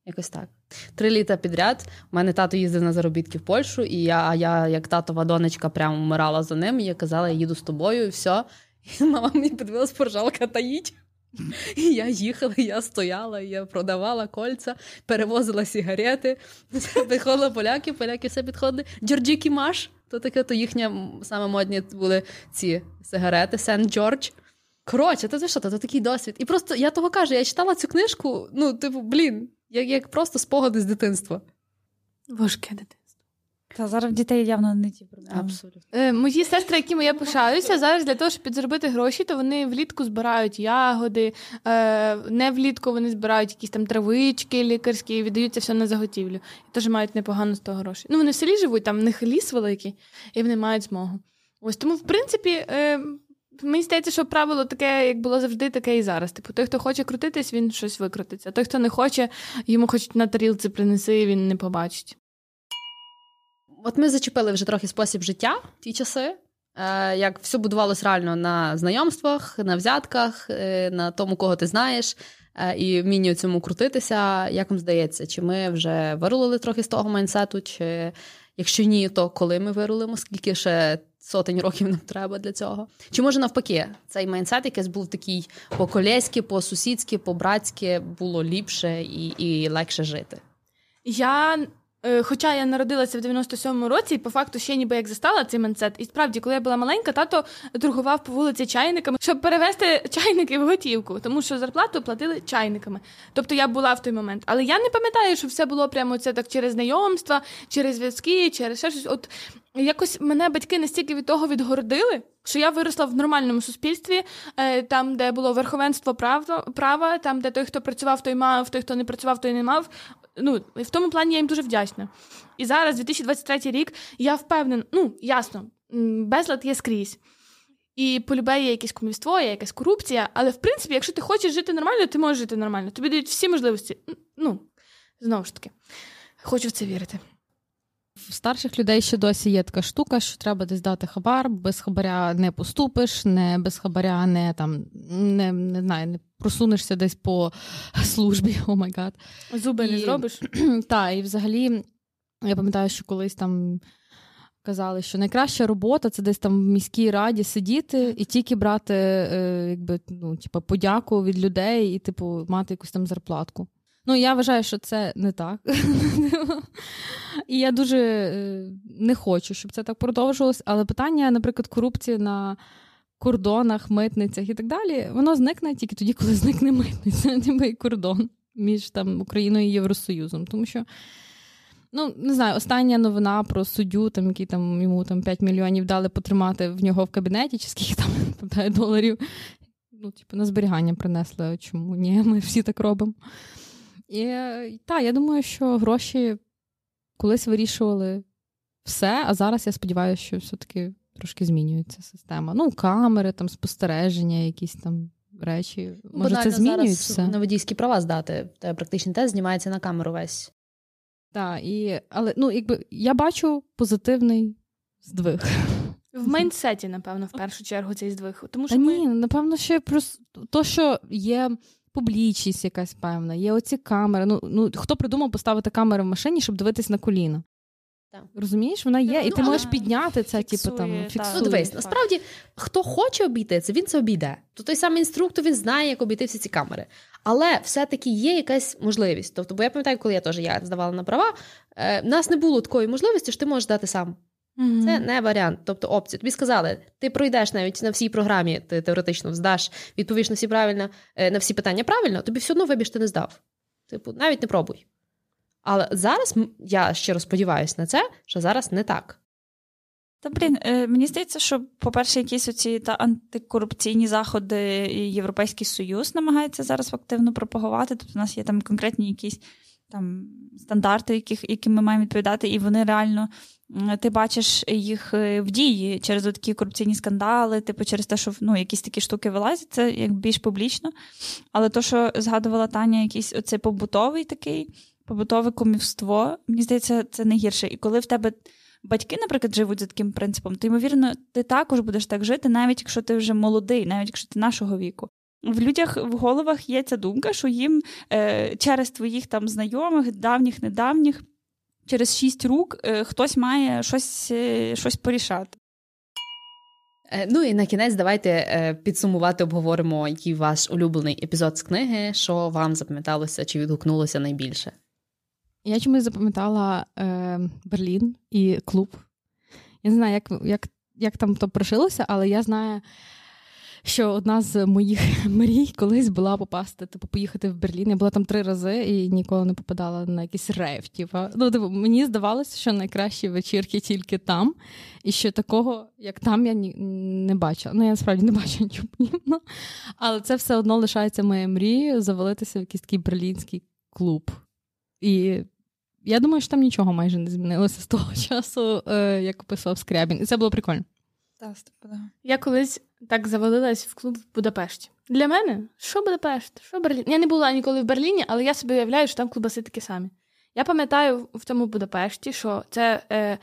Якось так. Три літа підряд. У мене тато їздив на заробітки в Польщу, і я, я, як татова донечка, прямо вмирала за ним. І я казала, я їду з тобою, і все. І мама мені подивилась, поржалка та їдь. І я їхала, я стояла, я продавала кольця, перевозила сигарети. Підходили поляки, поляки все підходили. Джорджікі Маш, то таке, то їхня саме модні були ці сигарети, Сент Джордж. Коротше, то ти що, то, то такий досвід. І просто я того кажу, я читала цю книжку, ну, типу, блін, як, як просто спогади з дитинства. Важке дитинство. Та зараз в дітей явно не ті проблеми. Абсолютно. Е, мої сестри, якими я пишаюся, зараз для того, щоб підзаробити гроші, то вони влітку збирають ягоди, е, не влітку вони збирають якісь там травички лікарські і віддаються все на заготівлю. І теж мають непогано з того гроші. Ну, вони в селі живуть, там в них ліс великий, і вони мають змогу. Ось тому, в принципі, е, мені здається, що правило таке, як було завжди, таке і зараз. Типу, той, хто хоче крутитись, він щось викрутиться. А Той, хто не хоче, йому хоч на тарілці принеси, він не побачить. От ми зачепили вже трохи спосіб життя в ті часи. Е, Як все будувалось реально на знайомствах, на взятках, е, на тому, кого ти знаєш, е, і вмінні цьому крутитися. Як вам здається, чи ми вже вирулили трохи з того майнсету, чи якщо ні, то коли ми вирулимо, скільки ще сотень років нам треба для цього? Чи може навпаки, цей майнсет якийсь був такий по-колєськи, по-сусідськи, по-братськи, було ліпше і, і легше жити? Я. е, Хоча я народилася в 97-му році, і по факту ще ніби як застала цей менсет. І справді, коли я була маленька, тато торгував по вулиці чайниками, щоб перевести чайники в готівку, тому що зарплату платили чайниками. Тобто я була в той момент. Але я не пам'ятаю, що все було прямо це так через знайомства, через зв'язки, через ще щось. От якось мене батьки настільки від того відгородили, що я виросла в нормальному суспільстві, е, там, де було верховенство права, там, де той, хто працював, той мав, той, хто не працював, той не мав. Ну, в тому плані я їм дуже вдячна. І зараз, 2023 рік, я впевнена, ну, ясно, безлад є скрізь. І полюбе є якесь кумівство, є якась корупція, але в принципі, якщо ти хочеш жити нормально, ти можеш жити нормально. Тобі дають всі можливості. Ну, знову ж таки, хочу в це вірити. В старших людей ще досі є така штука, що треба десь дати хабар, без хабаря не поступиш, не без хабаря не там не, не знаю, не просунешся десь по службі. Oh my god. Зуби не зробиш. Так, і взагалі, я пам'ятаю, що колись там казали, що найкраща робота це десь там в міській раді сидіти і тільки брати, е, якби, ну, типу, подяку від людей і, типу, мати якусь там зарплатку. Ну, я вважаю, що це не так. І я дуже е, не хочу, щоб це так продовжувалось. Але питання, наприклад, корупції на кордонах, митницях і так далі, воно зникне тільки тоді, коли зникне митниця, ніби і кордон між там Україною і Євросоюзом. Тому що, ну не знаю, остання новина про суддю, там який там йому там 5 мільйонів дали потримати в нього в кабінеті, чи скільки там пам'ятаю, доларів. Ну, типу, на зберігання принесли. Чому ні? Ми всі так робимо. І так, я думаю, що гроші колись вирішували все, а зараз я сподіваюся, що все-таки трошки змінюється система. Ну, камери, там спостереження, якісь там речі. Може, це Банально змінюється? зараз на водійські права здати. Та практичний тест знімається на камеру весь. Так, і, але ну, якби я бачу позитивний здвиг. В майндсеті, напевно, в першу чергу цей здвиг. Тому Та ми... ні, напевно, ще просто то, що є публічність якась певна, є оці камери. Ну, ну хто придумав поставити камери в машині, щоб дивитись на коліна? Так. Розумієш, вона є, і Ну, ти але можеш підняти це, фіксує, типу там так. Ну, дивись, насправді, хто хоче обійти це, він це обійде. То той самий інструктор він знає, як обійти всі ці камери. Але все-таки є якась можливість. Тобто, бо я пам'ятаю, коли я теж я здавала на права, е, в нас не було такої можливості, що ти можеш дати сам. Mm-hmm. Це не варіант, тобто опція. Тобі сказали, ти пройдеш навіть на всій програмі, ти теоретично здаш, відповіш на всі правильно, е, на всі питання правильно, тобі все одно вибіж ти не здав. Типу, навіть не пробуй. Але зараз я щиро сподіваюся на це, що зараз не так. Та блін, е, мені здається, що, по-перше, якісь оці та антикорупційні заходи і Європейський Союз намагається зараз активно пропагувати. Тобто у нас є там конкретні якісь там стандарти, яких, які ми маємо відповідати, і вони реально. Ти бачиш їх е, в дії через такі корупційні скандали, типу через те, що ну, якісь такі штуки вилазять, це як більш публічно. Але то, що згадувала Таня, якийсь оцей побутовий такий, побутове комівство, мені здається, це не гірше. І коли в тебе батьки, наприклад, живуть за таким принципом, то ймовірно, ти також будеш так жити, навіть якщо ти вже молодий, навіть якщо ти нашого віку. В людях в головах є ця думка, що їм е, через твоїх там знайомих, давніх, недавніх, через шість рук е, хтось має щось, е, щось порішати. Е, ну і на кінець давайте е, підсумувати, обговоримо, який ваш улюблений епізод з книги, що вам запам'яталося чи відгукнулося найбільше. Я чомусь запам'ятала е, Берлін і клуб. Я не знаю, як як, як там то прошилося, але я знаю, що одна з моїх мрій колись була попасти, типу, поїхати в Берлін. Я була там три рази і ніколи не попадала на якийсь рейв. Типу. Ну, типу, Мені здавалося, що найкращі вечірки тільки там, і що такого, як там, я ні, не бачила. Ну, я насправді не бачу нічого подібного. Але це все одно лишається моєю мрією завалитися в якийсь такий берлінський клуб. І я думаю, що там нічого майже не змінилося з того часу, е, як описував Скрябін. І це було прикольно. Так, Я колись так завалилась в клуб в Будапешті. Для мене що Будапешт? Що Берлін? Я не була ніколи в Берліні, але я собі уявляю, що там клубаси такі самі. Я пам'ятаю в тому Будапешті, що це е,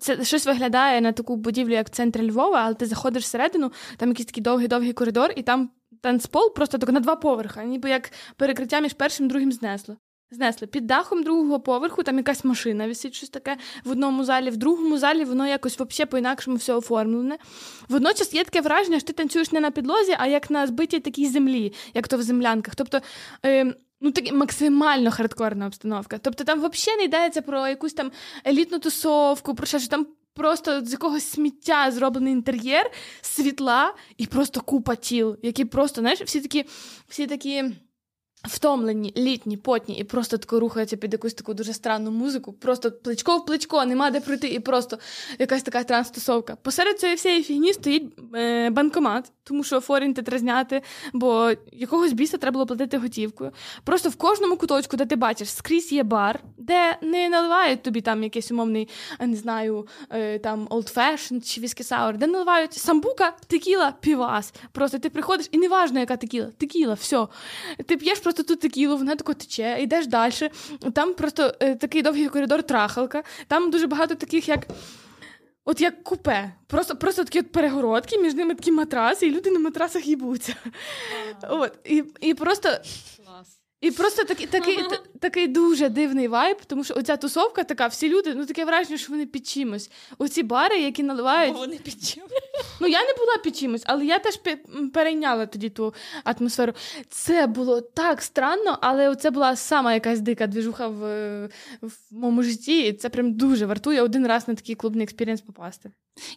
це щось виглядає на таку будівлю, як в центрі Львова, але ти заходиш всередину, там якийсь такий довгий-довгий коридор, і там танцпол просто так на два поверха, ніби як перекриття між першим і другим знесло. Знесли під дахом другого поверху, там якась машина висить щось таке в одному залі, в другому залі воно якось взагалі по-інакшому все оформлене. Водночас є таке враження, що ти танцюєш не на підлозі, а як на збитій такій землі, як то в землянках. Тобто, е, ну так максимально хардкорна обстановка. Тобто там взагалі не йдеться про якусь там елітну тусовку, про що там. Просто з якогось сміття зроблений інтер'єр, світла і просто купа тіл, які просто, знаєш, всі такі, всі такі. Втомлені, літні, потні, і просто тако рухаються під якусь таку дуже странну музику. Просто плечко в плечко, нема де пройти, і просто якась така транстосовка. Посеред цієї всієї фігні стоїть е, банкомат, тому що форінь треба зняти, бо якогось біса треба було платити готівкою. Просто в кожному куточку, де ти бачиш, скрізь є бар, де не наливають тобі там якийсь умовний, не знаю, е, там old fashion чи віскі саур, де наливають самбука, текіла, півас. Просто ти приходиш, і неважно, яка текіла, текіла, все. Ти п'єш просто тут текілу, вона тако тече, йдеш далі. Там просто е, такий довгий коридор трахалка. Там дуже багато таких, як. От як купе. Просто просто такі от перегородки, між ними такі матраси, і люди на матрасах їбуться. От, І і просто і просто такий такий, такий дуже дивний вайб, тому що оця тусовка така, всі люди, ну таке враження, що вони під чимось. Оці бари, які наливають. Бо вони під чимось. Ну я не була під чимось, але я теж перейняла тоді ту атмосферу. Це було так странно, але це була сама якась дика двіжуха в, в моєму житті. І це прям дуже вартує один раз на такий клубний experience попасти.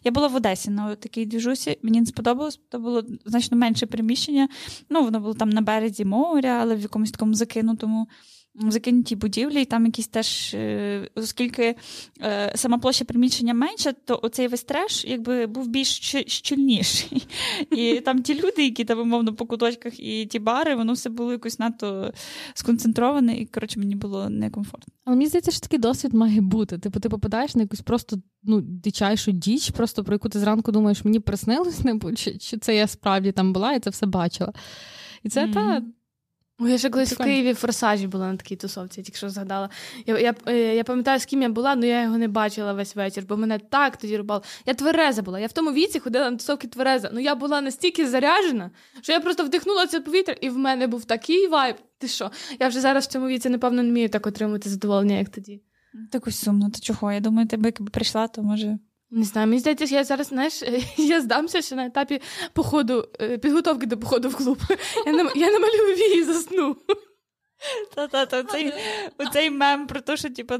Я була в Одесі на такій двіжусі, мені не сподобалось, то було значно менше приміщення. Ну, воно було там на березі моря, але в якомусь такому закинутому закинутій будівлі, і там якісь теж, е, оскільки е, сама площа приміщення менша, то оцей весь треш якби був більш щільніший. І там ті люди, які там, умовно, по куточках, і ті бари, воно все було якось надто сконцентроване, і коротше, мені було некомфортно. Але мені здається, що такий досвід має бути. Типу, ти попадаєш на якусь просто ну, дичайшу діч, просто про яку ти зранку думаєш, мені приснилось, не чи, чи це я справді там була і це все бачила. І це mm-hmm. та. О, я ще колись в Києві в форсажі була на такій тусовці, я тільки що згадала. Я я, е, я пам'ятаю, з ким я була, але я його не бачила весь вечір, бо мене так тоді рубало. Я твереза була. Я в тому віці ходила на тусовки твереза. Ну я була настільки заряжена, що я просто вдихнула це повітря, і в мене був такий вайб. Ти що? Я вже зараз в цьому віці, напевно, не вмію так отримати задоволення, як тоді. Так ось сумно, то чого? Я думаю, ти би якби прийшла, то може. Не знаю, мені здається, я зараз знаєш, я здамся ще на етапі походу, е, підготовки до походу в клуб. Я не я намалюю вії засну. Та-та-та, цей, оцей мем про те, що типу,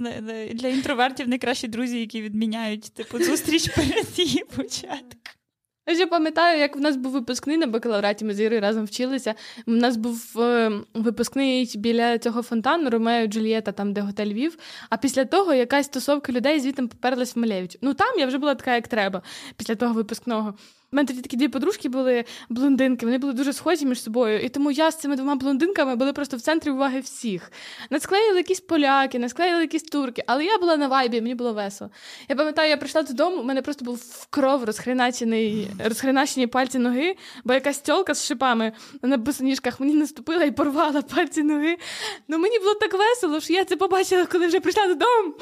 для інтровертів найкращі друзі, які відміняють типу, зустріч перед її початком. Я ще пам'ятаю, як в нас був випускний на бакалавраті, ми з Ірою разом вчилися. У нас був е, випускний біля цього фонтану Ромео Джульєта, там, де готель Львів. А після того якась тусовка людей звідти поперлась в Малевич. Ну там я вже була така, як треба, після того випускного. У мене тоді такі дві подружки були блондинки, вони були дуже схожі між собою. І тому я з цими двома блондинками були просто в центрі уваги всіх. Насклеїли якісь поляки, насклеїли якісь турки, але я була на вайбі, мені було весело. Я пам'ятаю, я прийшла додому, у мене просто був в кров розхреначений, розхреначені пальці ноги, бо якась тьолка з шипами на босоніжках мені наступила і порвала пальці ноги. Ну мені було так весело, що я це побачила, коли вже прийшла додому.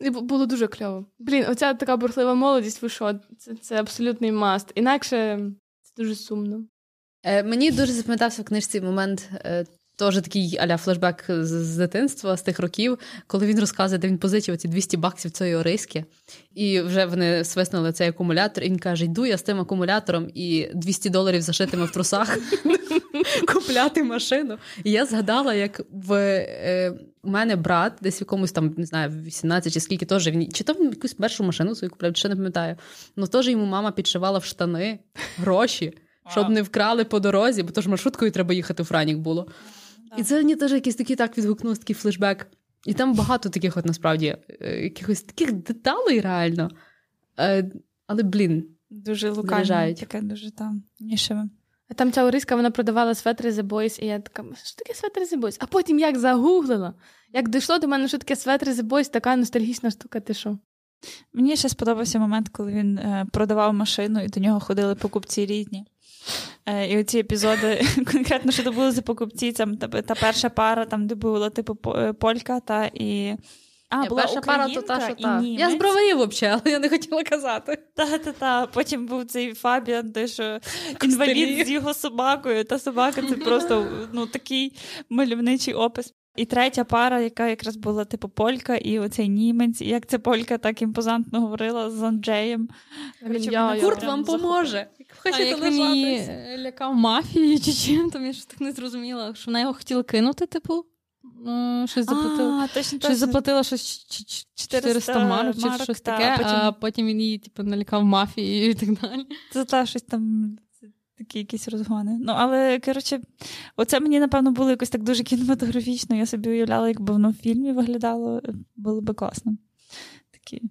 І було дуже кльово. Блін, оця така бурхлива молодість, ви що? Це, це абсолютний мас must. Інакше це дуже сумно. Е, Мені дуже запам'ятався в книжці момент. Теж такий аля флешбек з, з дитинства, з тих років, коли він розказує, де він позичив ці 200 баксів цієї ориски, і вже вони свиснули цей акумулятор, і він каже: йду я з тим акумулятором і 200 доларів зашитими в трусах купляти машину. І я згадала, як в е, мене брат, десь в якомусь там, не знаю, 18 чи скільки теж він чи то якусь першу машину свою купляв, чи ще не пам'ятаю. Ну теж йому мама підшивала в штани гроші, щоб не вкрали по дорозі, бо то ж маршруткою треба їхати у Франік було. І це мені теж якийсь такий так відгукнувся, такий флешбек. І там багато таких, от насправді, е, якихось таких деталей реально. Е, але, блін, дуже лукаві, таке дуже там нішеве. А там ця Ориска, вона продавала светри The Boys, і я така, що таке светри The Boys? А потім як загуглила, як дійшло до мене, що таке светри The Boys, така ностальгічна штука, ти що? Мені ще сподобався момент, коли він е, продавав машину, і до нього ходили покупці різні. Е, і оці епізоди, конкретно, що це було за покупці, там та перша пара, там, де була типу е, полька, та і. А, була перша пара то та, що та. Я з броварів взагалі, але я не хотіла казати. Та-та-та. Потім був цей Фабіан, де що інвалід з його собакою. Та собака це просто ну, такий мальовничий опис. І третя пара, яка якраз була типу полька, і оцей німець, і як ця полька так імпозантно говорила з Анджеєм. Курт вам поможе. Хочете а як він лякав мафією чи чим, то я ж так не зрозуміла, що вона його хотіла кинути, типу. Ну, щось заплатила. А, точно, щось заплатила щось 400 марок чи щось та, таке, а потім... а потім він її типу, налякав мафією і так далі. Це та щось там. Такі якісь розгони. Ну, але, коротше, оце мені, напевно, було якось так дуже кінематографічно. Я собі уявляла, якби воно в фільмі виглядало, було би класно. Такі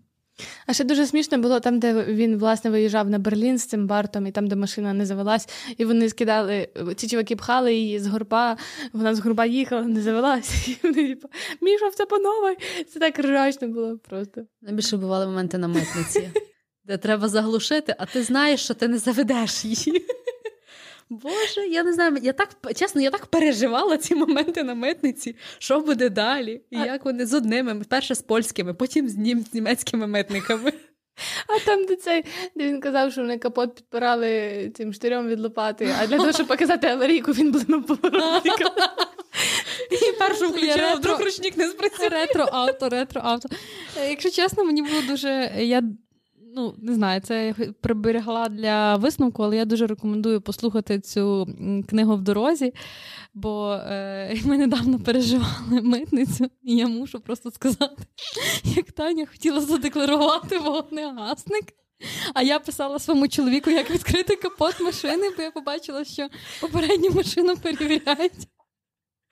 а ще дуже смішно було там, де він власне виїжджав на Берлін з цим бартом, і там, де машина не завелась, і вони скидали, ці чуваки пхали її з горба, вона з горба їхала, не завелась. І вони типу, Міша, це панове. Це так ржачно було просто. Найбільше бували моменти на митниці, де треба заглушити, а ти знаєш, що ти не заведеш її. Боже, я не знаю, я так чесно, я так переживала ці моменти на митниці, що буде далі, і а... як вони з одними, перше з польськими, потім з, нім, з німецькими митниками. А там, де цей, де він казав, що вони капот підпирали цим штирем від лопати, а для того, щоб показати аварійку, він блинув поворотником. І першу включила, вдруг ручник не спрацює. Ретро-авто, ретро-авто. Якщо чесно, мені було дуже. Я ну не знаю, це я приберегла для висновку, але я дуже рекомендую послухати цю книгу в дорозі, бо е, ми недавно переживали митницю, і я мушу просто сказати, як Таня хотіла задекларувати вогнегасник. А я писала своєму чоловіку, як відкрити капот машини, бо я побачила, що попередню машину перевіряють.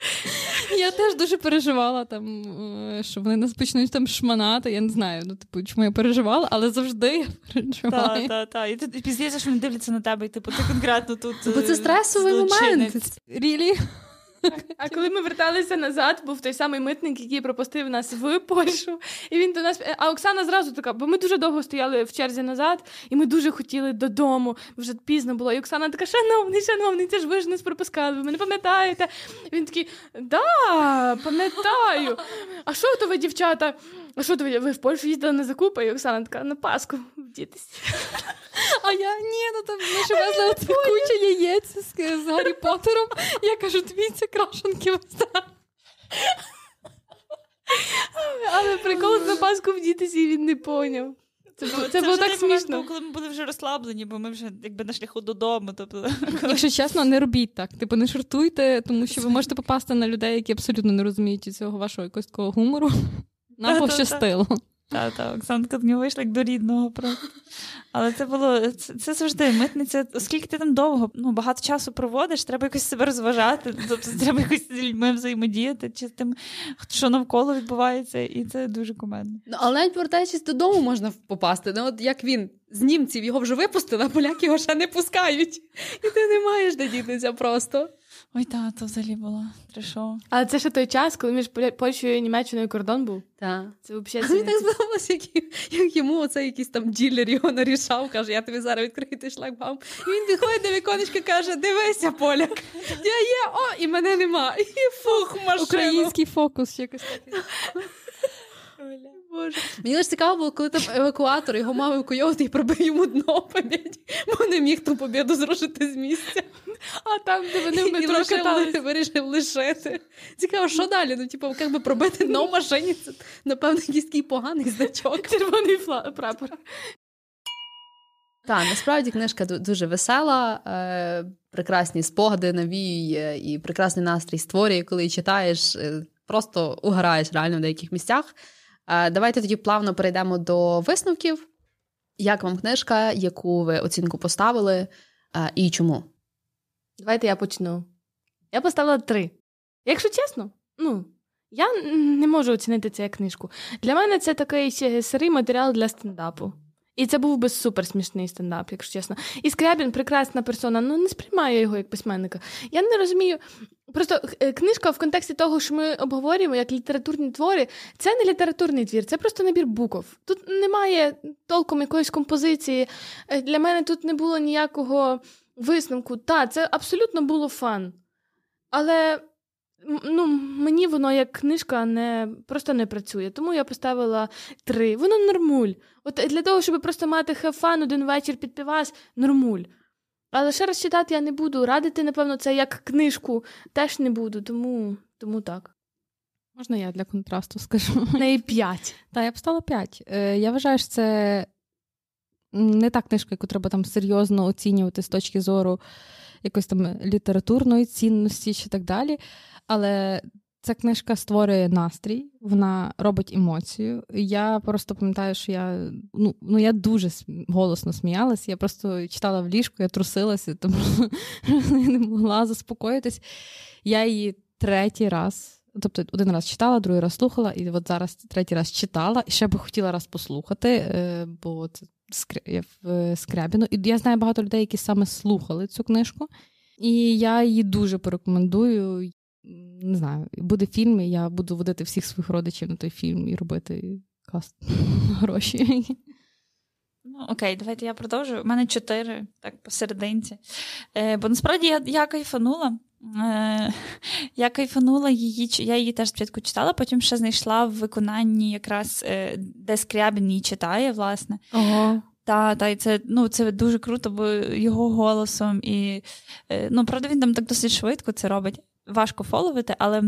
Я теж дуже переживала, там, е, що вони нас почнуть там шманати. Я не знаю, ну, типу, чому я переживала, але завжди я переживала. Так, так, так. І ти пізніше, що вони дивляться на тебе, і типу, ти конкретно тут. Бо це стресовий стресовий момент. Рілі? А коли ми верталися назад, був той самий митник, який пропустив нас в Польщу. І він до нас. А Оксана зразу така, бо ми дуже довго стояли в черзі назад, і ми дуже хотіли додому. Вже пізно було. І Оксана така, шановний, шановний, це ж ви ж нас пропускали, ви мене пам'ятаєте? Він такий, да, пам'ятаю. А що то ви, дівчата? А що ви, ви в Польщу їздили на закупи? І Оксана така на Пасху вдітись. А я ні, ну там ми ж везли оце куча яєць з, з Гаррі Поттером. Я кажу, дивіться, крашенки вистачає. Але прикол на Пасху вдітися і він не поняв. Це було, це було так смішно. Був, коли ми були вже розслаблені, бо ми вже якби на шляху додому. Тобто, Якщо чесно, не робіть так. Типу, не жартуйте, тому що ви можете попасти на людей, які абсолютно не розуміють цього вашого якогось такого гумору. Нам пощастило. Так, так, Оксанка до нього вийшла як до рідного просто. Але це було це, це завжди митниця, оскільки ти там довго ну, багато часу проводиш, треба якось себе розважати, тобто треба якось з людьми взаємодіяти, чи з тим, що навколо відбувається, і це дуже кумедно. Ну, але навіть повертаючись додому, можна попасти. Ну, от як він з німців його вже випустили, а поляки його ще не пускають. І ти не маєш де дітися просто. Ой, так, то взагалі було трешово. Але це ще той час, коли між Польщею і Німеччиною кордон був. Так. Це взагалі Мені так здавалося, як, як йому оцей якийсь там ділер його нарішав, каже, я тобі зараз відкрию той шлагбаум. І він підходить до віконечка каже: дивися, поляк, я є, о, і мене нема. І фух, машину. Український фокус якось такий. Боже. Мені лише цікаво було, коли там евакуатор його мав евакуйовувати і пробив йому дно побіді, бо не міг ту побіду зрушити з місця. А там, де вони в метро катались. вирішив лишити. Цікаво, що далі? Ну, типу, як би пробити дно в машині, це, напевно, якийсь такий поганий значок. Червоний прапор. Так, насправді книжка дуже весела, е, прекрасні спогади навіює і прекрасний настрій створює, коли читаєш, е, просто угораєш реально в деяких місцях. Е, давайте тоді плавно перейдемо до висновків. Як вам книжка, яку ви оцінку поставили, е, і чому? Давайте я почну. Я поставила три. Якщо чесно, ну, я не можу оцінити це як книжку. Для мене це такий сирий матеріал для стендапу. І це був би супер смішний стендап, якщо чесно. І Скрябін прекрасна персона, ну не сприймаю його як письменника. Я не розумію. Просто е, книжка в контексті того, що ми обговорюємо як літературні твори, це не літературний твір, це просто набір букв. Тут немає толком якоїсь композиції. Е, для мене тут не було ніякого висновку. Та, це абсолютно було фан. Але ну, мені воно як книжка не, просто не працює. Тому я поставила три. Воно нормуль. От для того, щоб просто мати хефан один вечір під півас, нормуль. Але ще раз читати я не буду. Радити, напевно, це як книжку теж не буду, тому, тому так. Можна я для контрасту скажу? неї п'ять. Так, я б стала п'ять. Е, я вважаю, що це не та книжка, яку треба там серйозно оцінювати з точки зору якоїсь там літературної цінності чи так далі. Але ця книжка створює настрій, вона робить емоцію. Я просто пам'ятаю, що я ну, ну я дуже голосно сміялася. Я просто читала в ліжку, я трусилася, тому я не могла заспокоїтись. Я її третій раз. Тобто один раз читала, другий раз слухала, і от зараз третій раз читала, і ще би хотіла раз послухати, е, бо це Скрябіну. І я знаю багато людей, які саме слухали цю книжку. І я її дуже порекомендую не знаю, буде фільм, і я буду водити всіх своїх родичів на той фільм і робити каст гроші. Ну, Окей, давайте я продовжу. У мене чотири, так, посерединці. Е, Бо насправді я я кайфанула. Е, Я кайфанула її, я її теж спочатку читала, потім ще знайшла в виконанні якраз е, де Скрябін її читає, власне. Ого. Та, та, і це ну, це дуже круто, бо його голосом. І, е, ну, Правда, він там так досить швидко це робить важко фоловити, але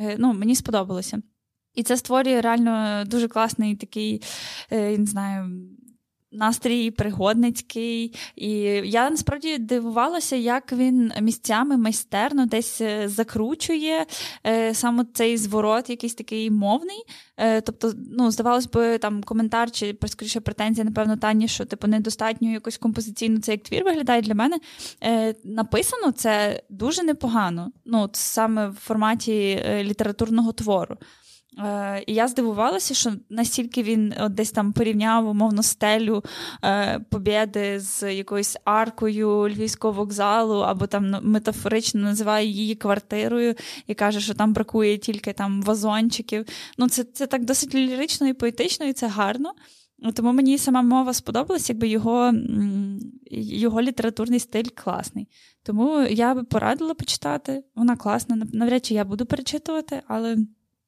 е, ну, мені сподобалося. І це створює реально дуже класний такий, е, я не знаю, настрій пригодницький. І я насправді дивувалася, як він місцями майстерно десь е, закручує е, саме цей зворот, якийсь такий мовний. Е, тобто, ну, здавалось би, там коментар чи скоріше претензія, напевно, Тані, що типу недостатньо якось композиційно це як твір виглядає для мене. Е, Написано це дуже непогано. Ну, саме в форматі е, літературного твору. Е, І я здивувалася, що настільки він от десь там порівняв умовно стелю е, Побєди з якоюсь аркою Львівського вокзалу, або там ну, метафорично називає її квартирою і каже, що там бракує тільки там вазончиків. Ну, Це це так досить лірично і поетично, і це гарно. Тому мені сама мова сподобалась, якби його його літературний стиль класний. Тому я би порадила почитати. Вона класна. Навряд чи я буду перечитувати, але.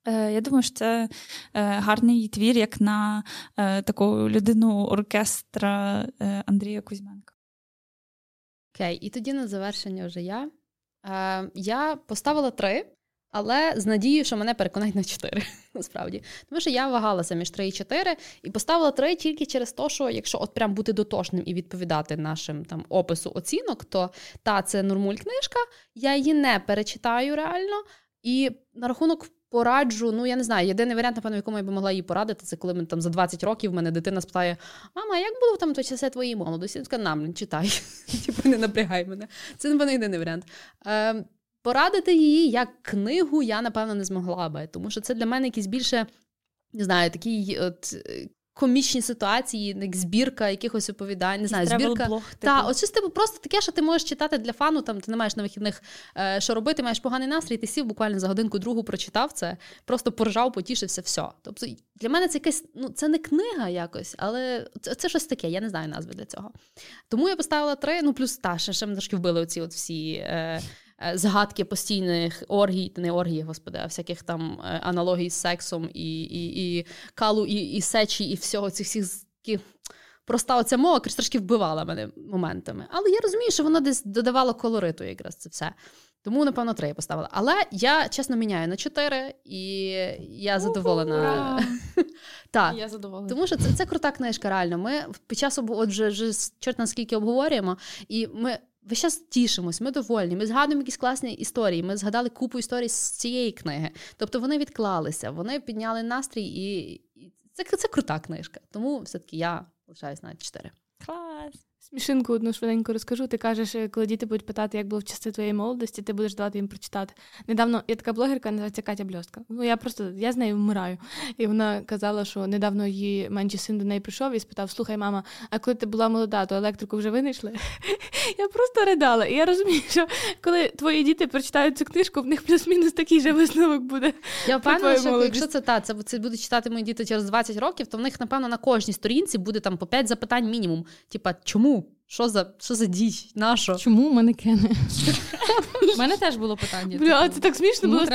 Е, я думаю, що це е, гарний твір, як на е, таку людину оркестра Андрія Кузьменка. Окей, і тоді на завершення вже я. Я поставила три. але з надією, що мене переконають на 4, насправді. Тому що я вагалася між 3 і 4 і поставила 3 тільки через те, що якщо от прям бути дотошним і відповідати нашим там опису оцінок, то та це нормуль книжка, я її не перечитаю реально. І на рахунок пораджу, ну я не знаю, єдиний варіант, напевно, якому я би могла її порадити, це коли ми там за 20 років мене дитина спитає: Мама, як було там то часи твоєї молодості? Я така, нам читай, типу не напрягай мене. Це напевно єдиний варіант. Е, Порадити її як книгу я, напевно, не змогла би, тому що це для мене якийсь більше, не знаю, такий от. Комічні ситуації, як збірка якихось оповідань, не знаю, збірка. Типу. Та, от щось типу просто таке, що ти можеш читати для фану, там ти не маєш на вихідних е, що робити, маєш поганий настрій, ти сів буквально за годинку другу прочитав це, просто поржав, потішився, все. Тобто для мене це якась, ну це не книга якось, але це, це щось таке, я не знаю назви для цього. Тому я поставила три, ну плюс та, ще, ще ми трошки вбили оці от всі. Е, згадки постійних оргій, не оргії, господи, а всяких там е, аналогій з сексом і і, і калу, і і сечі, і всього цих всіх проста оця мова трошки вбивала мене моментами. Але я розумію, що воно десь додавало колориту, якраз це все. Тому, напевно, три я поставила. Але я чесно міняю на чотири, і я задоволена. Так, я задоволена. Тому що це це крута книжка, реально. Ми під час отже, чорт наскільки обговорюємо, і ми весь час тішимось, ми довольні. Ми згадуємо якісь класні історії. Ми згадали купу історій з цієї книги. Тобто вони відклалися, вони підняли настрій, і це це крута книжка. Тому все-таки я лишаюсь на 4. Клас. Смішинку одну швиденько розкажу. Ти кажеш, коли діти будуть питати, як було в часи твоєї молодості, ти будеш давати їм прочитати. Недавно є така блогерка, називається Катя Бльостка. Ну я просто я з нею вмираю. І вона казала, що недавно її менший син до неї прийшов і спитав: Слухай, мама, а коли ти була молода, то електрику вже винайшли? Я просто ридала. І я розумію, що коли твої діти прочитають цю книжку, в них плюс-мінус такий же висновок буде. Я впевнена, що якщо це та це, це будуть читати мої діти через 20 років, то в них, напевно, на кожній сторінці буде там по 5 запитань мінімум. Типа, чому? Що за що за дій? Нащо? Чому манекени? У мене теж було питання. Бля, типу, це так смішно було.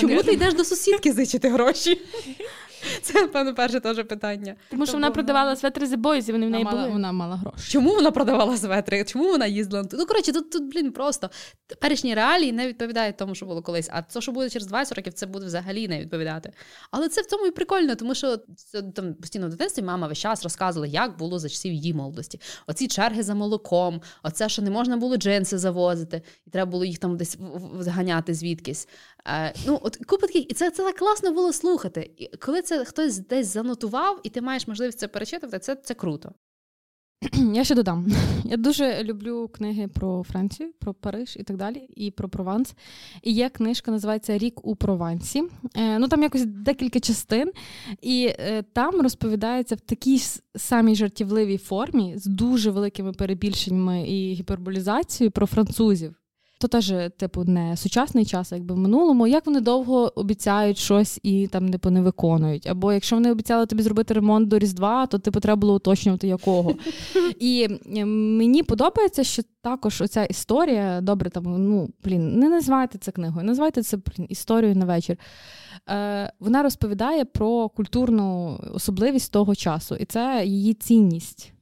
Чому ти йдеш до сусідки зичити гроші? Це, напевно, перше теж питання. Тому що вона продавала светри The Boys, і вони в неї були. Вона мала гроші. Чому вона продавала светри? Чому вона їздила? Ну, коротше, тут, тут, блін, просто теперішні реалії не відповідають тому, що було колись. А те, що буде через 20 років, це буде взагалі не відповідати. Але це в цьому і прикольно, тому що там постійно в дитинстві мама весь час розказувала, як було за часів її молодості. Оці черги за молоком, оце, що не можна було джинси завозити, і треба було їх там десь зганяти звідкись. Е, ну, от купа таких, і це це так класно було слухати. І коли це хтось десь занотував, і ти маєш можливість це перечитувати, це це круто. Я ще додам. Я дуже люблю книги про Францію, про Париж і так далі, і про Прованс. І є книжка, називається Рік у Провансі. Е, ну там якось декілька частин, і е, там розповідається в такій самій жартівливій формі з дуже великими перебільшеннями і гіперболізацією про французів то теж, типу, не сучасний час, якби в минулому, як вони довго обіцяють щось і там типу, не виконують. Або якщо вони обіцяли тобі зробити ремонт до Різдва, то типу треба було уточнювати якого. І мені подобається, що також оця історія, добре, там, ну, блін, не називайте це книгою, називайте це блін, історією на вечір. Е, Вона розповідає про культурну особливість того часу, і це її цінність.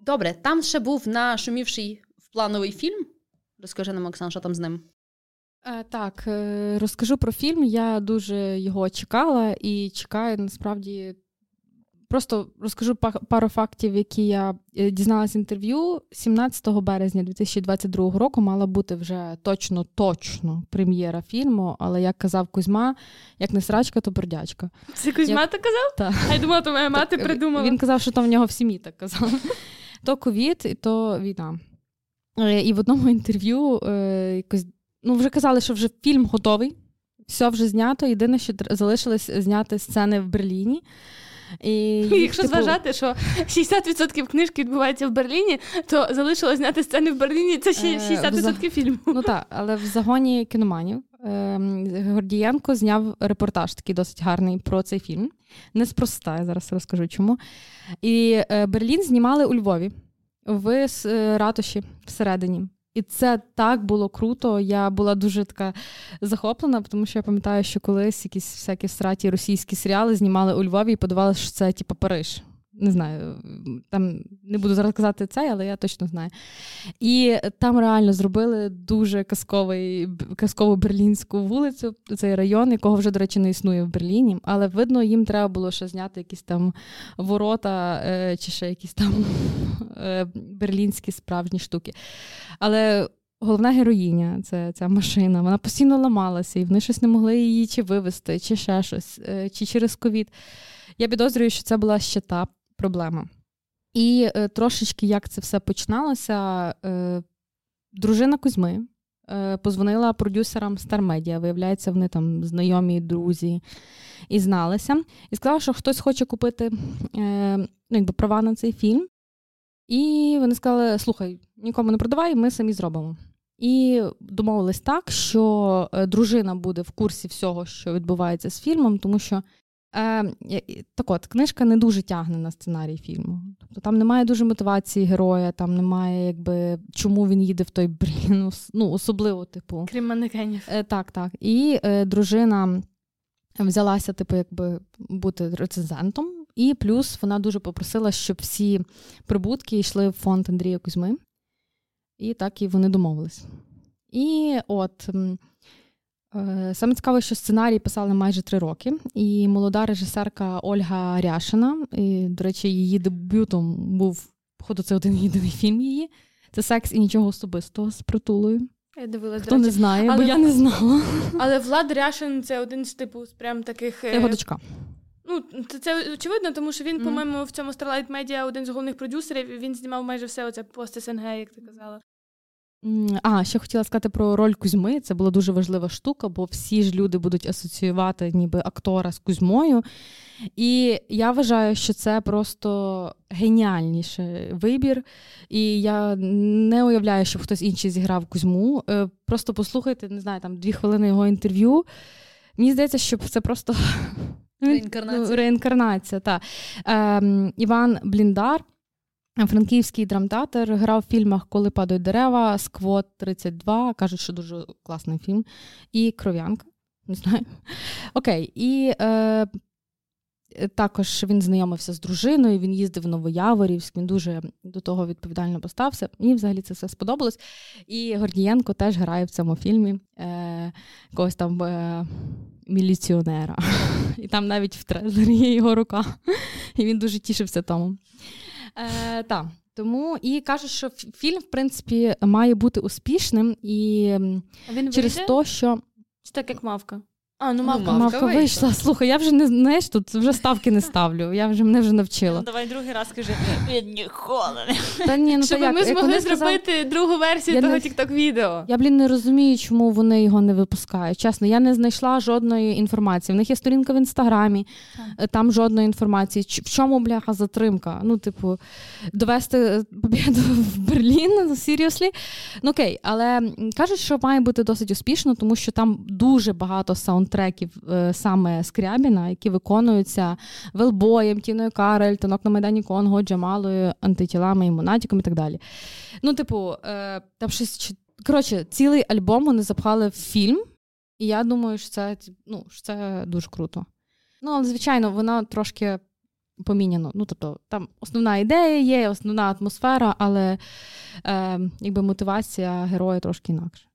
Добре, там ще був нашумівший плановий фільм. Розкажи нам, Оксан, що там з ним. Е, так, е, розкажу про фільм. Я дуже його чекала і чекаю насправді. Просто розкажу пару фактів, які я е, дізналася інтерв'ю. 17 березня 2022 року мала бути вже точно-точно прем'єра фільму, але як казав Кузьма, як не срачка, то бродячка. Це Кузьма як... так казав? Так. А я думала, то моя мати так, придумала. Він казав, що то в нього в сім'ї так казав. То ковід, і то війна. Е, і в одному інтерв'ю е, якось ну вже казали, що вже фільм готовий, все вже знято. Єдине, що залишилось зняти сцени в Берліні. І, Якщо типу... зважати, що 60% книжки відбувається в Берліні, то залишилось зняти сцени в Берліні. Це 60% е, фільму. Ну так, але в загоні кіноманів е, Гордієнко зняв репортаж такий досить гарний про цей фільм. Неспроста, я зараз розкажу чому. І Берлін знімали у Львові в е, ратуші всередині. І це так було круто. Я була дуже така захоплена, тому що я пам'ятаю, що колись якісь всякі страті російські серіали знімали у Львові і подавалося, що це типу, Париж. Не знаю, там не буду зараз казати це, але я точно знаю. І там реально зробили дуже казковий, казкову берлінську вулицю, цей район, якого вже, до речі, не існує в Берліні. Але видно, їм треба було ще зняти якісь там ворота е, чи ще якісь там е, берлінські справжні штуки. Але головна героїня це ця машина, вона постійно ламалася, і вони щось не могли її чи вивезти, чи ще щось, е, чи через ковід. Я підозрюю, що це була ще та проблема. І е, трошечки як це все починалося, е, дружина Кузьми е, позвонила продюсерам Star Media, виявляється, вони там знайомі, друзі, і зналися, і сказала, що хтось хоче купити е, ну, якби, права на цей фільм. І вони сказали: слухай, нікому не продавай, ми самі зробимо. І домовились так, що е, дружина буде в курсі всього, що відбувається з фільмом, тому що так от, книжка не дуже тягне на сценарій фільму. Тобто там немає дуже мотивації героя, там немає, якби чому він їде в той Берлін, ну, особливо, типу. Крім манекенів. Е, так, так. І е, дружина взялася, типу, якби бути рецензентом. І плюс вона дуже попросила, щоб всі прибутки йшли в фонд Андрія Кузьми. І так і вони домовились. І от е, саме цікаве, що сценарій писали майже три роки, і молода режисерка Ольга Ряшина, і, до речі, її дебютом був, походу, це один єдиний фільм її. Це секс і нічого особистого з притулою. Я дивилась, Хто не знає, але... бо я не знала. Але Влад Ряшин це один з типу з прям таких. Це його дочка. Ну, це, це очевидно, тому що він, mm. по-моєму, в цьому Starlight Media один з головних продюсерів. Він знімав майже все оце пост СНГ, як ти казала. А, ще хотіла сказати про роль Кузьми. Це була дуже важлива штука, бо всі ж люди будуть асоціювати ніби актора з Кузьмою. І я вважаю, що це просто геніальніший вибір. І я не уявляю, щоб хтось інший зіграв Кузьму. Е, просто послухайте, не знаю, там дві хвилини його інтерв'ю. Мені здається, що це просто реінкарнація. Ну, реінкарнація та. Ем, Іван Бліндар. Франківський драмтеатр грав в фільмах Коли падають дерева, Сквот 32. Кажуть, що дуже класний фільм. І Кров'янка. Не знаю. Окей. І е, також він знайомився з дружиною, він їздив в Новояворівськ, він дуже до того відповідально постався. Мені взагалі це все сподобалось. І Гордієнко теж грає в цьому фільмі е, когось там е, міліціонера. І там навіть в трейлері є його рука. І він дуже тішився тому. Е, Так. Тому і кажуть, що фільм, в принципі, має бути успішним і він через те, що. Чи так як мавка? А, ну мавка, ну, мавка вийшла. вийшла. Слухай, я вже не знаєш, тут вже ставки не ставлю. Я вже мене вже навчила. Ну, давай другий раз скажи, він ніколи Та ні, ну Щоб як? ми змогли зробити сказав... другу версію я того не... тікток відео. Я, блін, не розумію, чому вони його не випускають. Чесно, я не знайшла жодної інформації. В них є сторінка в інстаграмі, так. там жодної інформації. В чому бляха затримка? Ну, типу, довести побіду в Берлін, seriously? Ну окей, але кажуть, що має бути досить успішно, тому що там дуже багато саунд саундтреків е, саме Скрябіна, які виконуються Велбоєм, Тіною Карель, танок на Майдані Конго, Джамалою, антитілами і Монатіком і так далі. Ну, типу, е, там щось коротше, цілий альбом вони запхали в фільм, і я думаю, що це ну, що це дуже круто. Ну, але, звичайно, вона трошки поміняно. Ну, тобто, там основна ідея є, основна атмосфера, але е, якби мотивація героя трошки інакша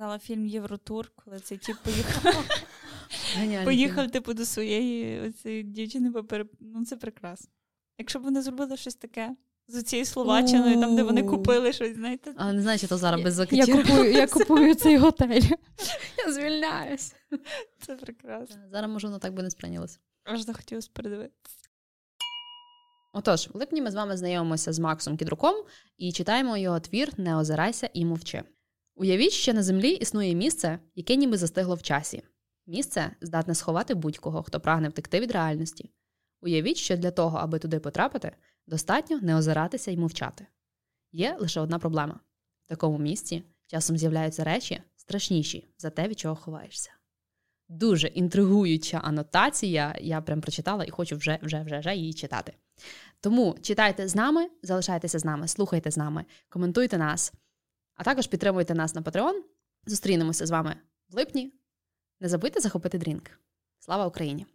згадала фільм Євротур, коли цей тіп поїхав. Поїхав, типу, до своєї оцієї дівчини, бо ну це прекрасно. Якщо б вони зробили щось таке з цією Словаччиною, там, де вони купили щось, знаєте. А не знаю, чи то зараз без Я купую я купую цей готель. Я звільняюсь. Це прекрасно. Зараз, може, воно так би не сприйнялося. Аж захотілося передивитися. Отож, в липні ми з вами знайомимося з Максом Кідруком і читаємо його твір Не озирайся і мовчи. Уявіть, що на землі існує місце, яке ніби застигло в часі. Місце здатне сховати будь-кого, хто прагне втекти від реальності. Уявіть, що для того, аби туди потрапити, достатньо не озиратися і мовчати. Є лише одна проблема: в такому місці часом з'являються речі страшніші за те, від чого ховаєшся. Дуже інтригуюча анотація, я прям прочитала і хочу вже вже, вже, вже її читати. Тому читайте з нами, залишайтеся з нами, слухайте з нами, коментуйте нас. А також підтримуйте нас на Patreon. Зустрінемося з вами в липні. Не забудьте захопити дрінк. Слава Україні!